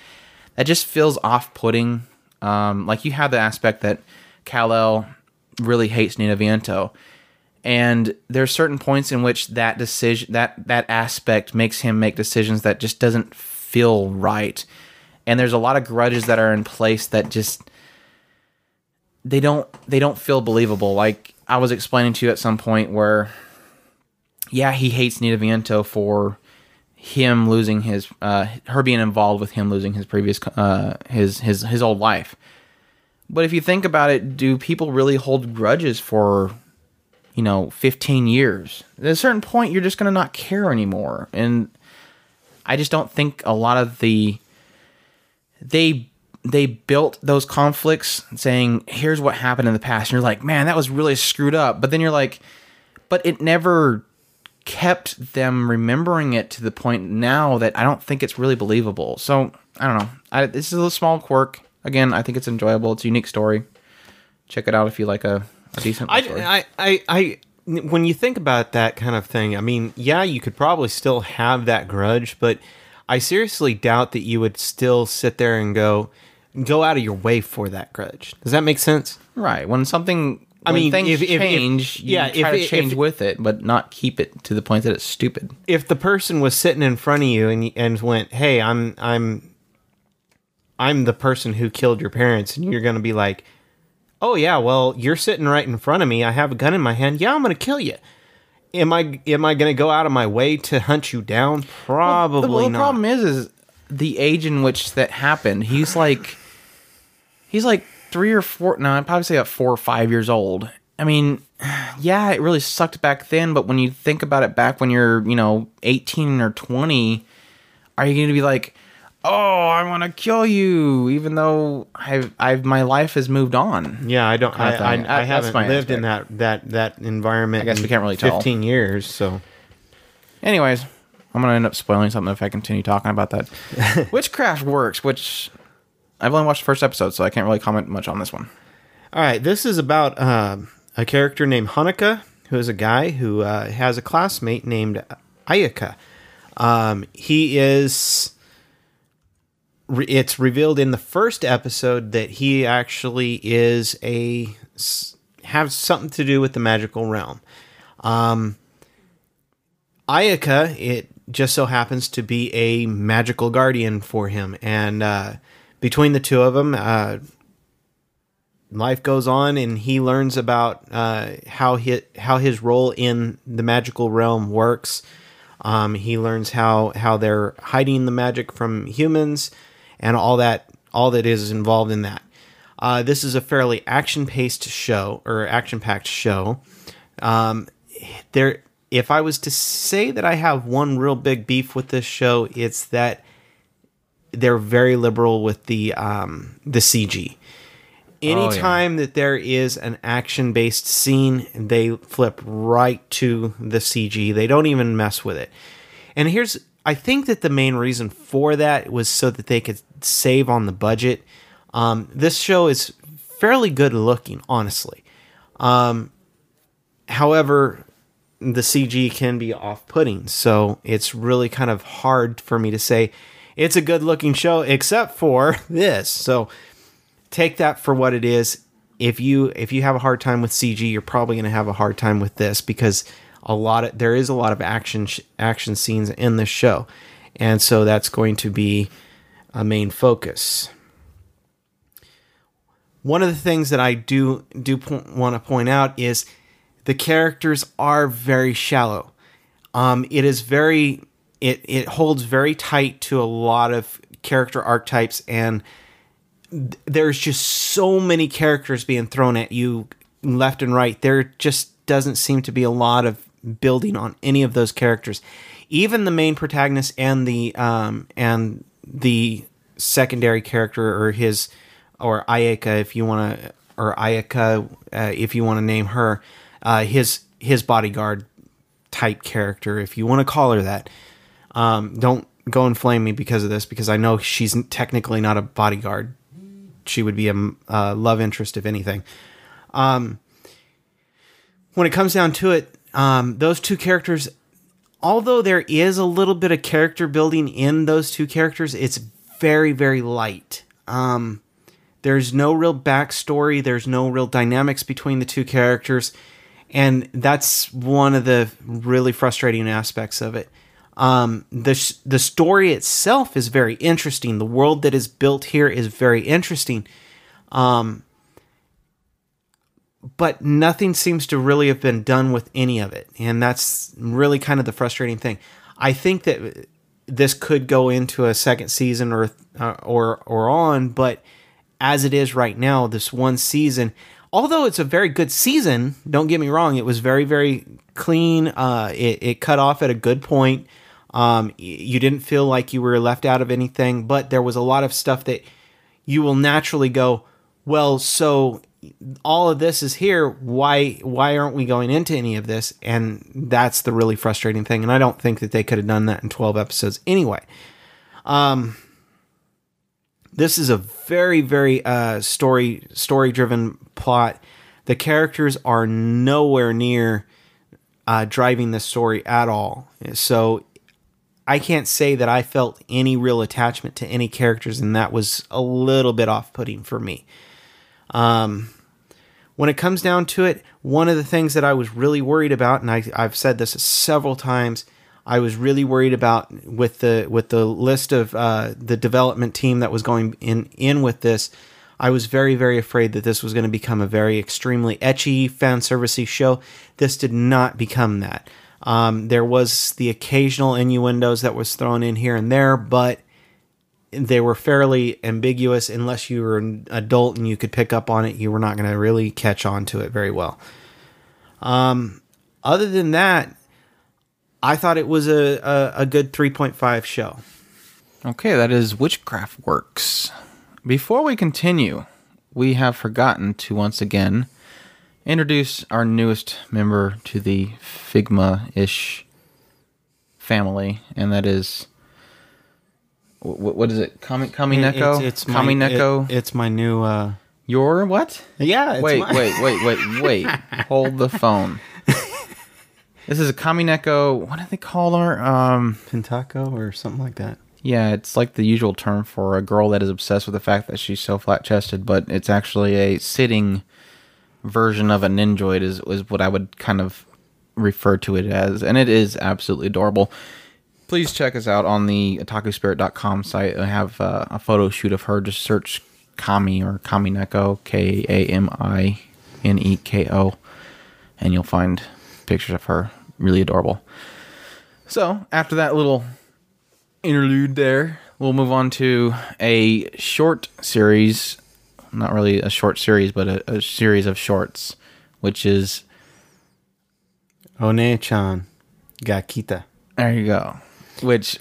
that just feels off-putting. Um, like you have the aspect that Kal-El really hates Nina Viento, and there's certain points in which that decision that that aspect makes him make decisions that just doesn't feel right. And there's a lot of grudges that are in place that just they don't they don't feel believable. Like I was explaining to you at some point where yeah, he hates Nina Viento for him losing his uh, her being involved with him losing his previous uh, his his his old life. But if you think about it, do people really hold grudges for you know 15 years? At a certain point, you're just going to not care anymore, and I just don't think a lot of the they they built those conflicts saying here's what happened in the past and you're like man that was really screwed up but then you're like but it never kept them remembering it to the point now that I don't think it's really believable. So I don't know. I, this is a small quirk. Again, I think it's enjoyable. It's a unique story. Check it out if you like a, a decent story. I, I, I, I, when you think about that kind of thing, I mean, yeah, you could probably still have that grudge, but I seriously doubt that you would still sit there and go, go out of your way for that grudge. Does that make sense? right. When something I mean, things if- if- if- change, you yeah, try if- to change with it, but not keep it to the point that it's stupid. if the person was sitting in front of you and and went, "Hey, I'm I'm I'm the person who killed your parents," and you're going to be like, "Oh yeah, well, you're sitting right in front of me. I have a gun in my hand. Yeah, I'm going to kill you." Am I am I going to go out of my way to hunt you down? Probably the, well, the not. problem is, is the age in which that happened. He's like, he's like three or four. No, I'd probably say about four or five years old. I mean, yeah, it really sucked back then. But when you think about it, back when you're, you know, eighteen or twenty, are you going to be like, oh, I want to kill you, even though I've, I've, my life has moved on. yeah, I don't. I, I. I That- haven't lived in that that that environment. I guess we can't really tell. Fifteen years, so Anyways, I'm gonna end up spoiling something if I continue talking about that. Witchcraft works, which I've only watched the first episode, so I can't really comment much on this one. All right, this is about um a character named Honoka, who is a guy who uh, has a classmate named Ayaka. Um, he is. re- It's revealed in the first episode that he actually is a have something to do with the magical realm. Um, Ayaka, it just so happens to be a magical guardian for him, and uh, between the two of them, uh, life goes on and he learns about uh, how his, how his role in the magical realm works. Um, he learns how how they're hiding the magic from humans and all that all that is involved in that. Uh, this is a fairly action paced show or action packed show. Um, there, if I was to say that I have one real big beef with this show, it's that they're very liberal with the um, the CG anytime that there is an action based scene, they flip right to the CG. They don't even mess with it. And here's I think that the main reason for that was so that they could save on the budget. Um, this show is fairly good looking, honestly. Um, however, the CG can be off putting, so it's really kind of hard for me to say it's a good looking show, except for this. So take that for what it is. If you if you have a hard time with CG, you're probably going to have a hard time with this because a lot of there is a lot of action sh- action scenes in this show, and so that's going to be a main focus. One of the things that I do do po- want to point out is the characters are very shallow. Um, it is very it it holds very tight to a lot of character archetypes and there's just so many characters being thrown at you left and right. There just doesn't seem to be a lot of building on any of those characters. Even the main protagonist and the um and the secondary character or his or Ayaka if you want to or Ayaka uh, if you want to name her uh, his his bodyguard type character if you want to call her that. Um, don't go and flame me because of this because I know she's technically not a bodyguard she would be a, a love interest if anything. Um, when it comes down to it, um, those two characters, although there is a little bit of character building in those two characters, it's very, very light. Um, there's no real backstory, there's no real dynamics between the two characters, and that's one of the really frustrating aspects of it. Um, the sh- the story itself is very interesting. The world that is built here is very interesting. Um, but nothing seems to really have been done with any of it, and that's really kind of the frustrating thing. I think that this could go into a second season or uh, or or on, but as it is right now, this one season, although it's a very good season, don't get me wrong, it was very very clean. Uh, it, it cut off at a good point. Um, you didn't feel like you were left out of anything, but there was a lot of stuff that you will naturally go, well, so all of this is here. Why why aren't we going into any of this? And that's the really frustrating thing. And I don't think that they could have done that in twelve episodes anyway. Um, this is a very very uh, story story driven plot. The characters are nowhere near uh, driving the story at all. So I can't say that I felt any real attachment to any characters, and that was a little bit off putting for me. Um, when it comes down to it, one of the things that I was really worried about, and I, I've said this several times, I was really worried about with the with the list of uh, the development team that was going in in with this. I was very very afraid that this was going to become a very extremely etchy fan servicey show. This did not become that. Um, there was the occasional innuendos that was thrown in here and there, but they were fairly ambiguous. Unless you were an adult and you could pick up on it you were not going to really catch on to it very well. Um, other than that i thought it was a, a, a good 3.5 show. Okay, that is Witchcraft Works. Before we continue, we have forgotten to once again introduce our newest member to the Figma ish family, and that is. wh- wh- What is it? Kami Kami Neko? it's, it's Kami my, Neko? it- it's my new uh Your what? yeah it's wait, my- wait, wait, wait, wait. Hold the phone. This is a Kami Neko. What do they call her? Um, or something like that yeah, it's like the usual term for a girl that is obsessed with the fact that she's so flat chested, but it's actually a sitting version of a ninjoid is, is what I would kind of refer to it as. And it is absolutely adorable. Please check us out on the otakuspirit.com site. I have uh, a photo shoot of her. Just search Kami or Kami Neko, K A M I N E K O, and you'll find pictures of her. Really adorable. So, after that little interlude there, we'll move on to a short series. Not really a short series, but a, a series of shorts, which is one-chan gakita there you go. Which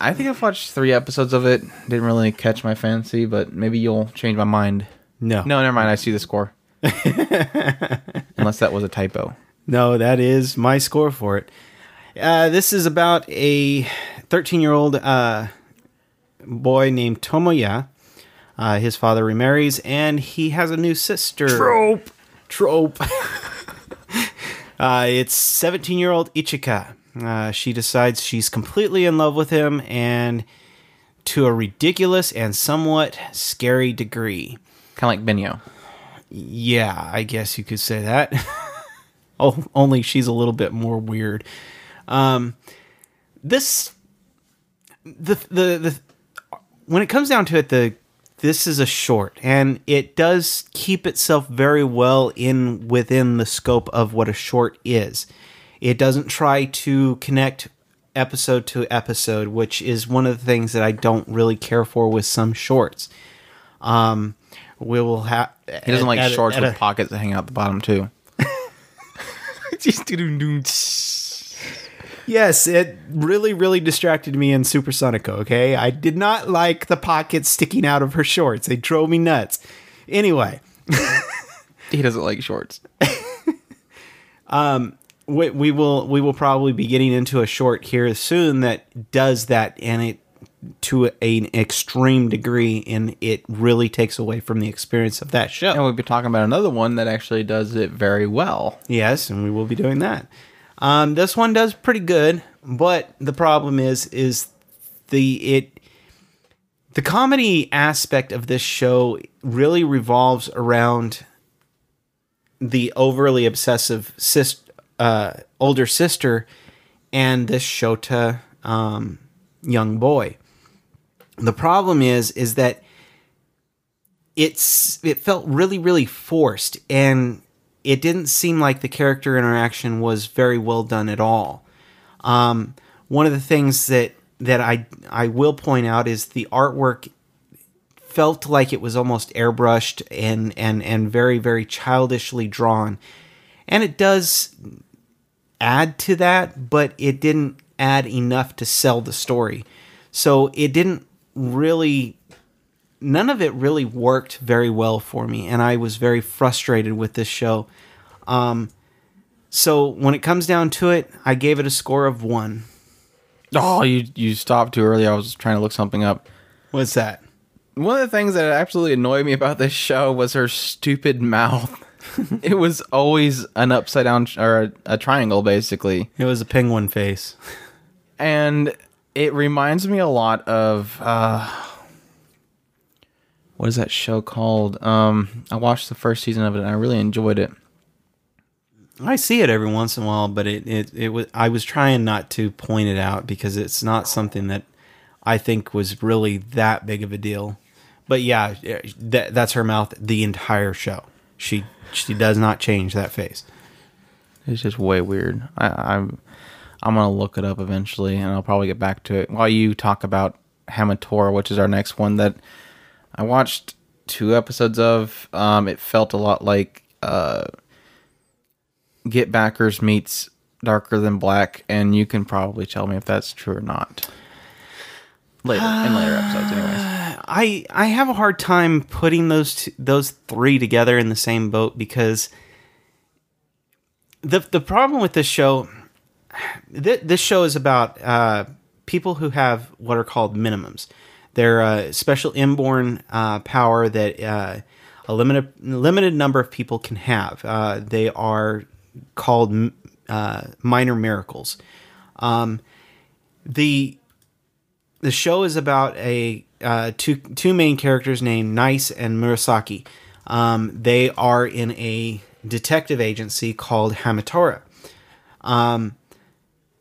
I think I've watched three episodes of it. Didn't really catch my fancy, but maybe you'll change my mind. no No, never mind. I see the score. Unless that was a typo. No, that is my score for it. Uh, this is about a 13 year old uh, boy named Tomoya. Uh, his father remarries, and he has a new sister. Trope. Trope. uh, it's 17 year old Ichika. Uh, she decides she's completely in love with him, and to a ridiculous and somewhat scary degree. Kind of like Benio. Yeah, I guess you could say that. oh, only she's a little bit more weird. Um, this, the the the, when it comes down to it, the this is a short, and it does keep itself very well in within the scope of what a short is. It doesn't try to connect episode to episode, which is one of the things that I don't really care for with some shorts. Um, we will have. He doesn't like shorts with pockets that hang out the bottom too. Yes, it really, really distracted me in Supersonico. Okay, I did not like the pockets sticking out of her shorts. They drove me nuts. Anyway, He doesn't like shorts. Um, we, we will we will probably be getting into a short here soon that does that, and it to an extreme degree, and it really takes away from the experience of that show. And we'll be talking about another one that actually does it very well. Yes, and we will be doing that. Um, this one does pretty good, but the problem is is the it the comedy aspect of this show really revolves around the overly obsessive sis, uh, older sister and this Shota um, young boy. The problem is is that it's it felt really really forced and it didn't seem like the character interaction was very well done at all. Um, one of the things that that I I will point out is the artwork felt like it was almost airbrushed and and and very very childishly drawn, and it does add to that, but it didn't add enough to sell the story. So it didn't really none of it really worked very well for me, and I was very frustrated with this show. Um, so when it comes down to it, I gave it a score of one. Oh, you you stopped too early. I was trying to look something up. What's that? One of the things that absolutely annoyed me about this show was her stupid mouth. it was always an upside down or a, a triangle, basically, It was a penguin face. and it reminds me a lot of uh, what is that show called? Um, I watched the first season of it and I really enjoyed it. I see it every once in a while, but it, it, it was I was trying not to point it out because it's not something that I think was really that big of a deal. But yeah, that, that's her mouth the entire show. She she does not change that face. It's just way weird. I, I'm I'm gonna look it up eventually, and I'll probably get back to it while you talk about Hamatora, which is our next one that I watched two episodes of. Um, it felt a lot like uh, Get Backers meets Darker Than Black, and you can probably tell me if that's true or not. Later in later episodes, anyways. I I have a hard time putting those two, those three together in the same boat because the the problem with this show th- this show is about uh, people who have what are called minimums. They're a special inborn uh, power that uh, a limited limited number of people can have. Uh, they are called uh, minor miracles. Um, the the show is about a uh, two two main characters named Nice and Murasaki. Um, they are in a detective agency called Hamatora. Um,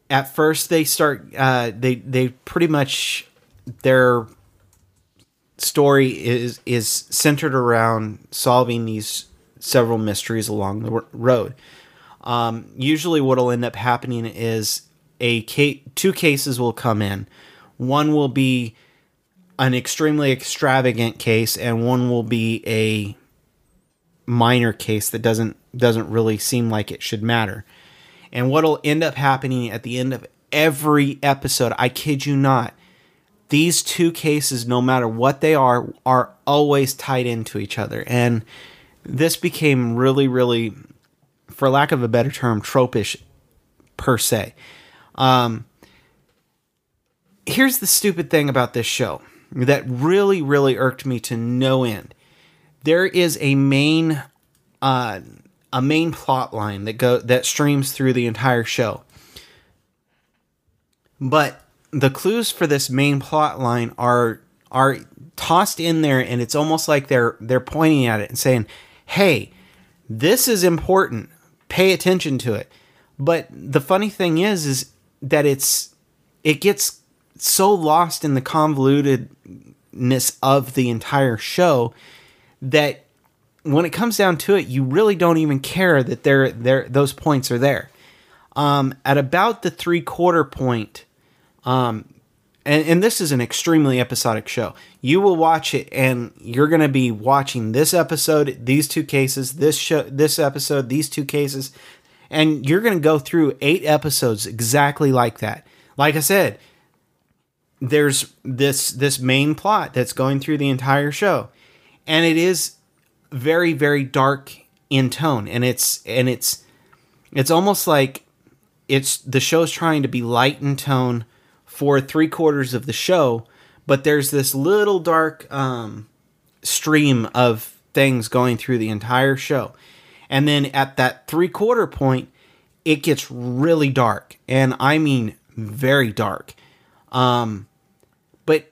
at first, they start uh, they they pretty much their story is is centered around solving these several mysteries along the road. Um, usually, what will end up happening is a two cases will come in. One will be an extremely extravagant case, and one will be a minor case that doesn't doesn't really seem like it should matter. And what'll end up happening at the end of every episode, I kid you not, these two cases, no matter what they are, are always tied into each other. And this became really, really, for lack of a better term, tropish per se. Um, here's the stupid thing about this show that really, really irked me to no end. There is a main, uh, a main plot line that go that streams through the entire show, but the clues for this main plot line are are tossed in there, and it's almost like they're they're pointing at it and saying, "Hey, this is important. Pay attention to it." But the funny thing is, is that it's it gets so lost in the convolutedness of the entire show that when it comes down to it, you really don't even care that they're, they're, those points are there. Um, at about the three quarter point, um, and, and this is an extremely episodic show. You will watch it, and you're going to be watching this episode, these two cases, this show, this episode, these two cases, and you're going to go through eight episodes exactly like that. Like I said, there's this this main plot that's going through the entire show, and it is very very dark in tone, and it's and it's it's almost like it's the show's trying to be light in tone for three quarters of the show, but there's this little dark um, stream of things going through the entire show. And then at that three quarter point, it gets really dark, and I mean very dark. Um, but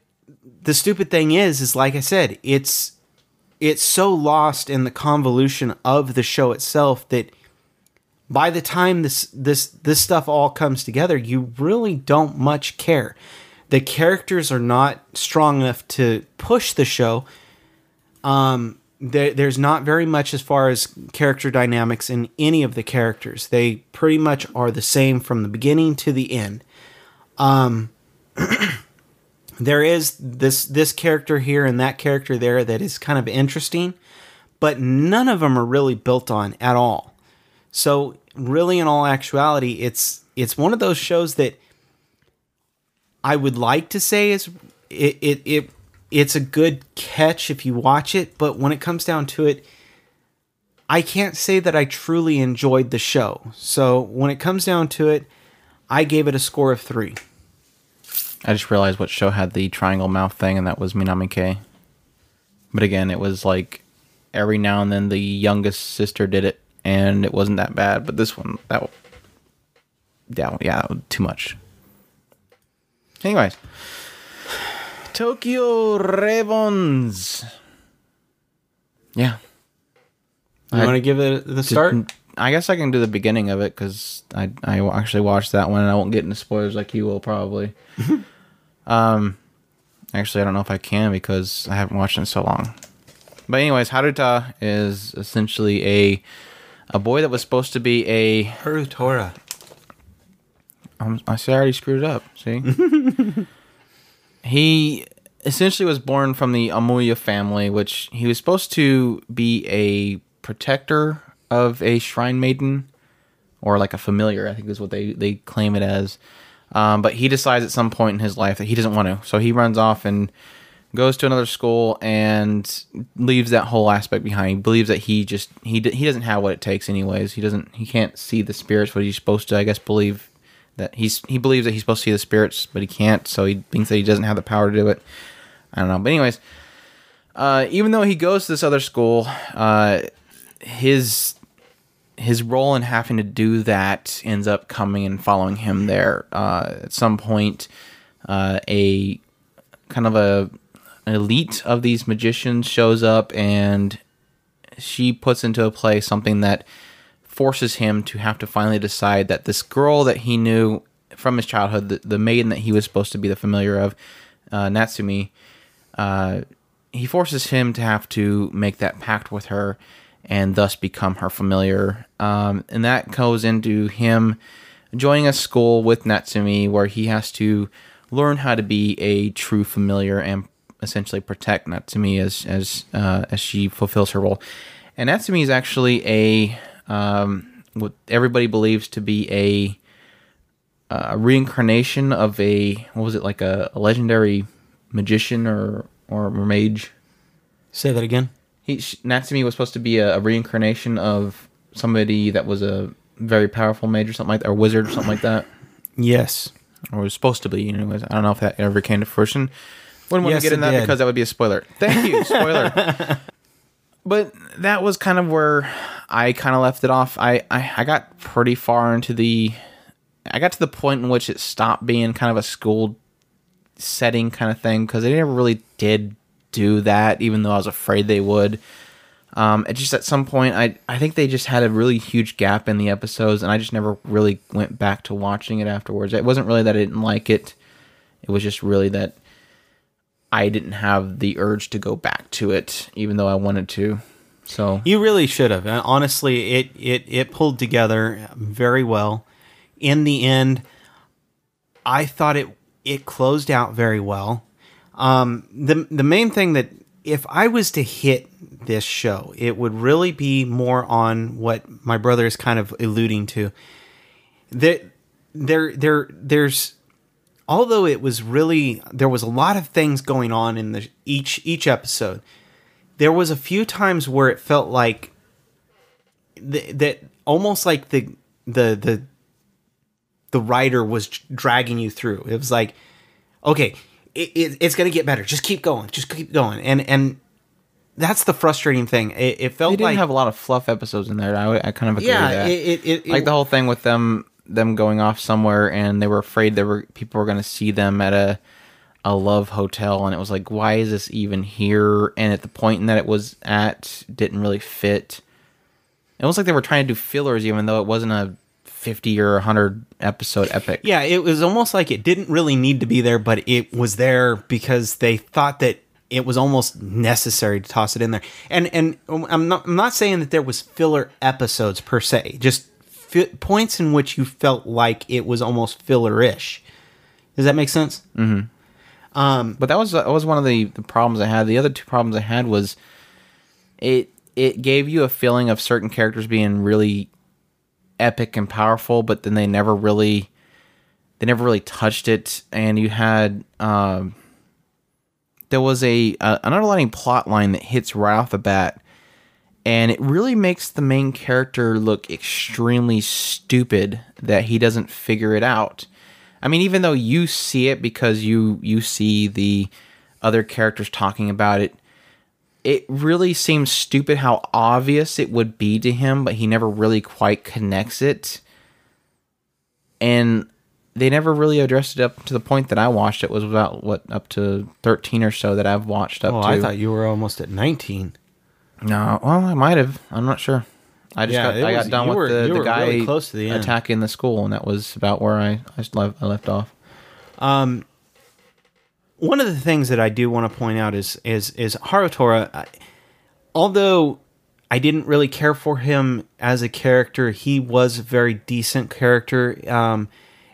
the stupid thing is, is like I said, it's it's so lost in the convolution of the show itself that by the time this this this stuff all comes together, you really don't much care. The characters are not strong enough to push the show. Um, there, there's not very much as far as character dynamics in any of the characters. They pretty much are the same from the beginning to the end. Um, there is this this character here and that character there that is kind of interesting, but none of them are really built on at all. So really, in all actuality, it's it's one of those shows that I would like to say is it it, it it's a good catch if you watch it, but when it comes down to it, I can't say that I truly enjoyed the show. So when it comes down to it, I gave it a score of three. I just realized what show had the triangle mouth thing, and that was Minami-ke. But again, it was like every now and then the youngest sister did it, and it wasn't that bad. But this one, that yeah, yeah, too much. Anyways, Tokyo Ravens. Yeah, You I- want to give it the start? I guess I can do the beginning of it because I I actually watched that one and I won't get into spoilers like you will probably. um, actually, I don't know if I can because I haven't watched it in so long. But anyways, Haruta is essentially a a boy that was supposed to be a. Harutora. Um, I see, I already screwed up. See, he essentially was born from the Amuya family, which he was supposed to be a protector of a shrine maiden, or like a familiar. I think is what they they claim it as. Um, but he decides at some point in his life that he doesn't want to, so he runs off and goes to another school and leaves that whole aspect behind. He believes that he just he he doesn't have what it takes anyways. He doesn't he can't see the spirits what he's supposed to. I guess believe that he's he believes that he's supposed to see the spirits, but he can't. So he thinks that he doesn't have the power to do it. I don't know. But anyways, uh, even though he goes to this other school, uh, his his role in having to do that ends up coming and following him there. Uh, at some point, uh, a kind of a elite of these magicians shows up, and she puts into a play something that forces him to have to finally decide that this girl that he knew from his childhood, the, the maiden that he was supposed to be the familiar of, uh, Natsumi, uh, he forces him to have to make that pact with her and thus become her familiar. Um, and that goes into him joining a school with Natsumi where he has to learn how to be a true familiar and essentially protect Natsumi as as uh, as she fulfills her role. And Natsumi is actually a um, what everybody believes to be a a reincarnation of a what was it like a, a legendary magician or or mage. Say that again. He Natsumi was supposed to be a, a reincarnation of somebody that was a very powerful mage or something like that, or wizard or something like that, Yes. or was supposed to be. Anyways, I don't know if that ever came to fruition. Wouldn't want Yes, to get in that did. because that would be a spoiler. Thank you, spoiler. but that was kind of where I kind of left it off. I, I I got pretty far into the. I got to the point in which it stopped being kind of a school setting kind of thing because they never really did do that, even though I was afraid they would. Um, it just at some point, I I think they just had a really huge gap in the episodes, and I just never really went back to watching it afterwards. It wasn't really that I didn't like it; it was just really that I didn't have the urge to go back to it, even though I wanted to. So You really should have. Honestly, it, it it pulled together very well. In the end, I thought it it closed out very well. Um, the the main thing that if I was to hit this show, it would really be more on what my brother is kind of alluding to. That there there there's although it was really there was a lot of things going on in the each each episode there was a few times where it felt like th- that almost like the the the the writer was dragging you through it was like okay it, it, it's gonna get better just keep going just keep going and and that's the frustrating thing. It, it felt They didn't like have a lot of fluff episodes in there. I, I kind of agree yeah, with that. it, it, it, like the whole thing with them them going off somewhere and they were afraid there were people were going to see them at a a love hotel and it was like why is this even here? And at the point that it was at didn't really fit. It was like they were trying to do fillers even though it wasn't a 50 or 100 episode epic. Yeah, it was almost like it didn't really need to be there, but it was there because they thought that it was almost necessary to toss it in there. And and um, I'm not I'm not saying that there was filler episodes per se, just fi- points in which you felt like it was almost filler-ish. Does that make sense? but that was that was one of the, the problems I had. The other two problems I had was it it gave you a feeling of certain characters being really epic and powerful, but then they never really they never really touched it. And you had um, there was a, a an underlying plot line that hits right off the bat, and it really makes the main character look extremely stupid that he doesn't figure it out. I mean, even though you see it because you you see the other characters talking about it, it really seems stupid how obvious it would be to him, but he never really quite connects it. And they never really addressed it up to the point that I watched. It was about what up to thirteen or so that I've watched up Oh, to. I thought you were almost at 19. No, well, I might have. I'm not sure. I just Yeah, got I was- got done with were- the, the guy really close to the end. attacking the school, and that was about where I I left, I left off. one of the things that I do want to point out is is is Harutora. I- Although I didn't really care for him as a character, he was a very decent character, um,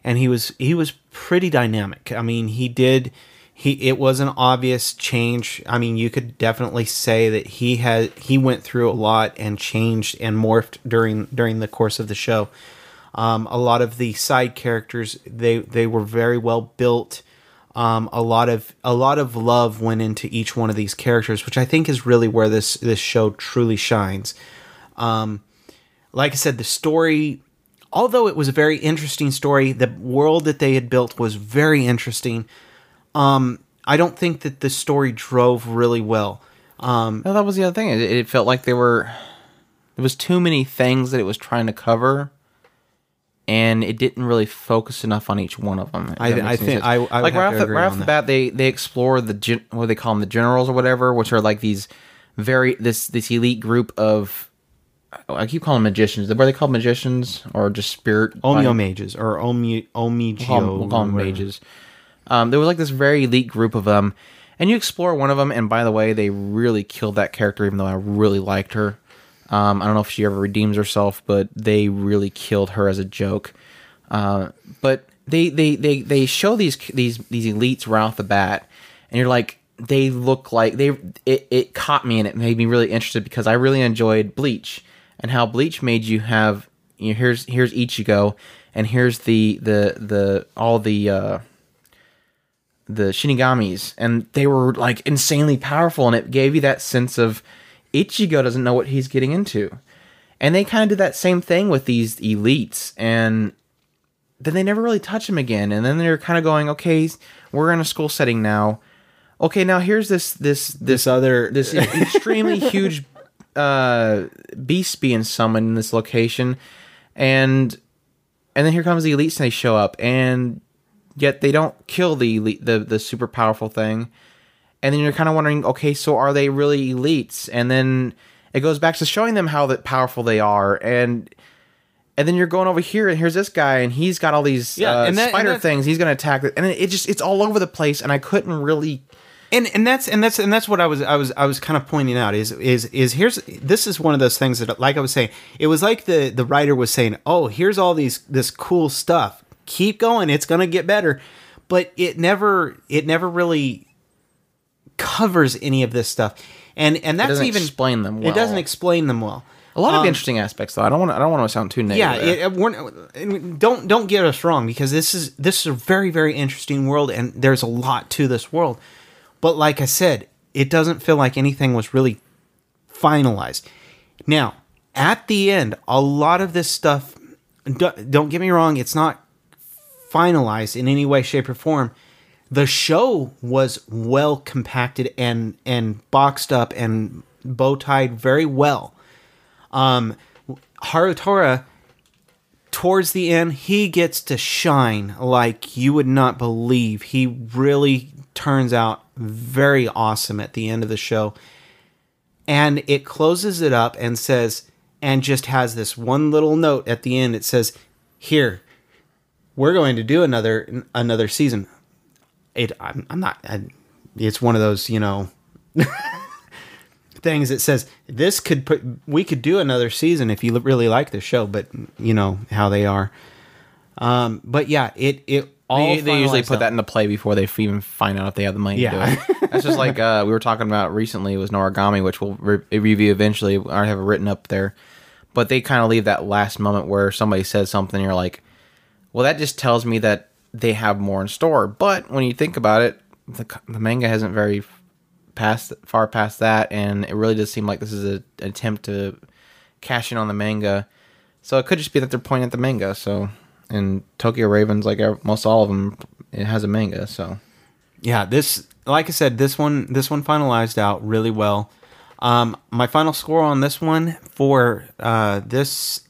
and he was he was pretty dynamic. I mean, he did he it was an obvious change. I mean, you could definitely say that he had he went through a lot and changed and morphed during during the course of the show. Um, a lot of the side characters they they were very well built. Um, a lot of a lot of love went into each one of these characters, which I think is really where this this show truly shines. Um, like I said, the story, although it was a very interesting story, the world that they had built was very interesting. Um, I don't think that the story drove really well. Um, No, that was the other thing. It, it felt like there were there was too many things that it was trying to cover, and it didn't really focus enough on each one of them. I- I think. I- I like right off the, right off the bat, they they explore the gen, what do they call them, the generals or whatever, which are like these very this this elite group of I keep calling them magicians. Were they called magicians or just spirit? Omeo mages or Omi Omigio. We'll call them, we'll call them mages. Um, there was like this very elite group of them, and you explore one of them. And by the way, they really killed that character, even though I really liked her. Um, I don't know if she ever redeems herself, but they really killed her as a joke. Uh, but they, they they they show these these these elites right off the bat, and you're like, they look like they. It, it caught me and it made me really interested because I really enjoyed Bleach and how Bleach made you have. You know, here's here's Ichigo, and here's the the the all the. Uh, the Shinigamis, and they were like insanely powerful, and it gave you that sense of Ichigo doesn't know what he's getting into. And they kind of did that same thing with these elites, and then they never really touch him again. And then they're kind of going, okay, we're in a school setting now. Okay, now here's this this this This other this extremely huge uh, beast being summoned in this location, and and then here comes the elites and they show up, and yet they don't kill the elite, the the super powerful thing, and then you're kind of wondering, okay, so are they really elites? And then it goes back to showing them how that powerful they are, and and then you're going over here, and here's this guy, and he's got all these Yeah, uh, and that- and spider that- things. He's gonna attack it, and it just it's all over the place, and I couldn't really. and and that's and that's and that's what I was I was I was kind of pointing out is is is here's this is one of those things that like I was saying it was like the the writer was saying oh here's all these this cool stuff keep going it's gonna get better but it never it never really covers any of this stuff and and that's doesn't even explain them well. it doesn't explain them well A lot of Um, interesting aspects, though. I don't want. I don't want to sound too yeah, negative. it, it- we're, don't don't get us wrong because this is this is a very very interesting world and there's a lot to this world. But like I said, it doesn't feel like anything was really finalized. Now, at the end, a lot of this stuff do- don't get me wrong, it's not finalized in any way shape or form. The show was well compacted and and boxed up and bow tied very well. Um, Harutora, towards the end, he gets to shine like you would not believe. He really turns out very awesome at the end of the show. And it closes it up and says, and just has this one little note at the end. It says, "Here, we're going to do another another season." It, I'm, I'm not. I, it's one of those, you know, things that says this could put. We could do another season if you really like the show, but you know how they are. Um, but yeah, it it all They, they usually put up. that into play before they even find out if they have the money Yeah. to do it. That's just like uh, we were talking about recently was Noragami, which we'll re- review eventually. I have it written up there, but they kind of leave that last moment where somebody says something, and you're like, well, that just tells me that they have more in store. But when you think about it, the, the manga hasn't very past far past that, and it really does seem like this is a, an attempt to cash in on the manga. So it could just be that they're pointing at the manga. So and Tokyo Ravens, like most all of them, it has a manga. So yeah this like i said this one this one finalized out really well um my final score on this one for uh this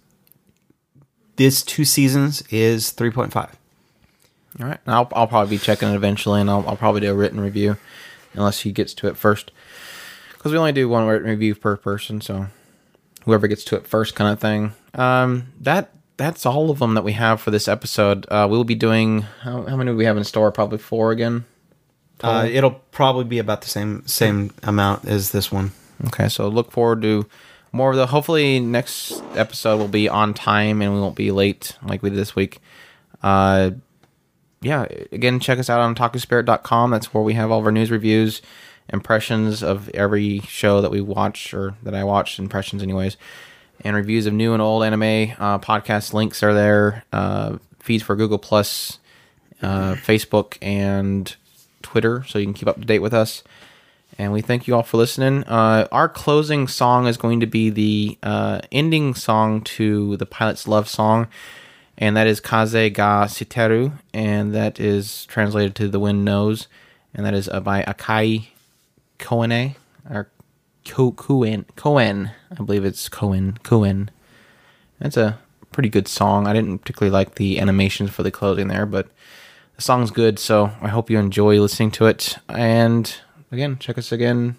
this two seasons is 3.5 all right, I'll I'll probably be checking it eventually, and I'll I'll probably do a written review, unless he gets to it first, because we only do one written review per person. So whoever gets to it first, kind of thing. Um, that that's all of them that we have for this episode. Uh, we'll be doing how, how many do we have in store? Probably four again. uh it'll probably be about the same same amount as this one Okay, so look forward to more of the. Hopefully, next episode will be on time and we won't be late like we did this week. Uh, yeah, again, check us out on talkingspirit.com. That's where we have all of our news reviews, impressions of every show that we watch or that I watch, impressions, anyways, and reviews of new and old anime. Uh, podcast links are there, uh, feeds for Google Plus, uh, Facebook, and Twitter, so you can keep up to date with us. And we thank you all for listening. Uh, our closing song is going to be the uh, ending song to the pilot's love song, and that is Kaze ga Shitteru, and that is translated to The Wind Knows, and that is uh, by Akai Koene, or Ko- Koen, Koen, I believe it's Koen, Koen. That's a pretty good song. I didn't particularly like the animations for the closing there, but the song's good, so I hope you enjoy listening to it. And again, check us again,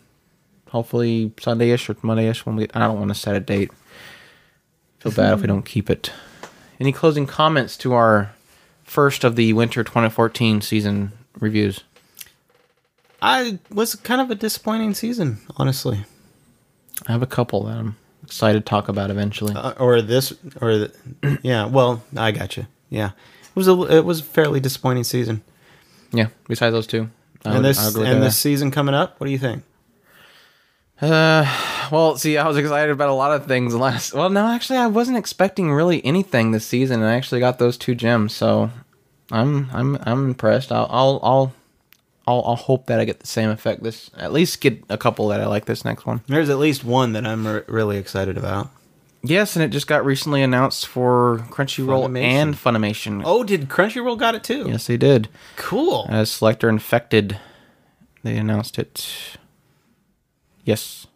hopefully Sunday-ish or Monday-ish when we. I don't want to set a date. Feel bad if we don't keep it. Any closing comments to our first of the winter 2014 season reviews? i was kind of a disappointing season honestly I have a couple that I'm excited to talk about eventually. uh, or this or the, yeah well i got you yeah it was a it was a fairly disappointing season yeah, besides those two. And would- this I would go with and this season coming up what do you think Uh, well, see, I was excited about a lot of things last. Well, no, actually, I wasn't expecting really anything this season, and I actually got those two gems. So, I'm I'm I'm impressed. I'll I'll I'll I'll, I'll hope that I get the same effect this. At least get a couple that I like this next one. there's at least one that i'm re- really excited about Yes, and it just got recently announced for Crunchyroll Funimation. and Funimation. oh did crunchyroll got it too Yes, they did. cool As Selector Infected, they announced it. Yes.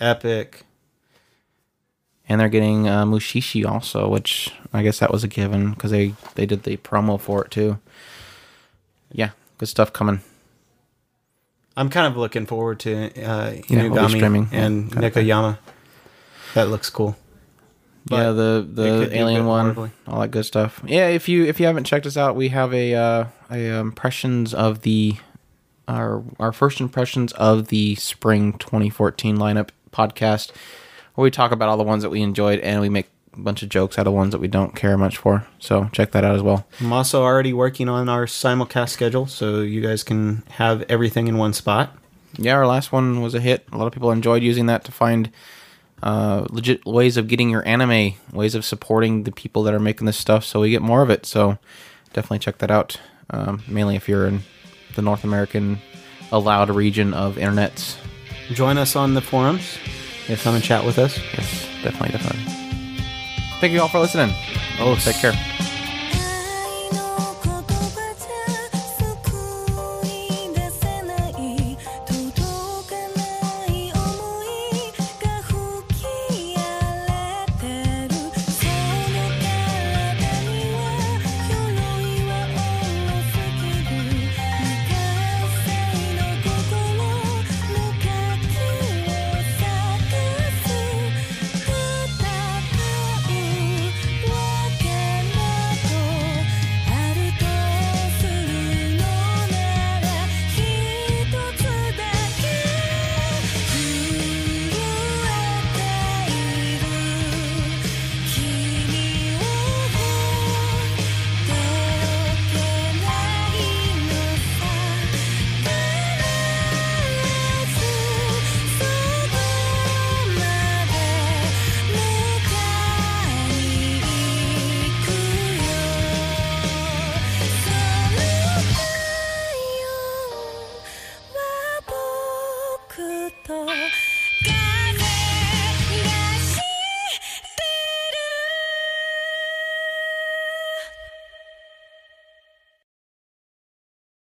epic and they're getting uh, Mushishi also, which I guess that was a given because they they did the promo for it too. Yeah, good stuff coming. I'm kind of looking forward to uh, Yeah, we'll Inugami streaming. and Yeah, okay. Nekoyama. That looks cool. But yeah, the the alien one, horribly. all that good stuff. Yeah, if you if you haven't checked us out, we have a uh, a uh, impressions of the our our first impressions of the spring 2014 lineup podcast, where we talk about all the ones that we enjoyed and we make a bunch of jokes out of ones that we don't care much for. So check that out as well. I'm also already working on our simulcast schedule, so you guys can have everything in one spot. yeah, our last one was a hit. A lot of people enjoyed using that to find uh, legit ways of getting your anime, ways of supporting the people that are making this stuff, so we get more of it. So definitely check that out. Um, mainly if you're in the North American allowed region of internets. Join us on the forums. Yes, Come and chat with us. Yes, definitely, definitely. Thank you all for listening. Oh, take care.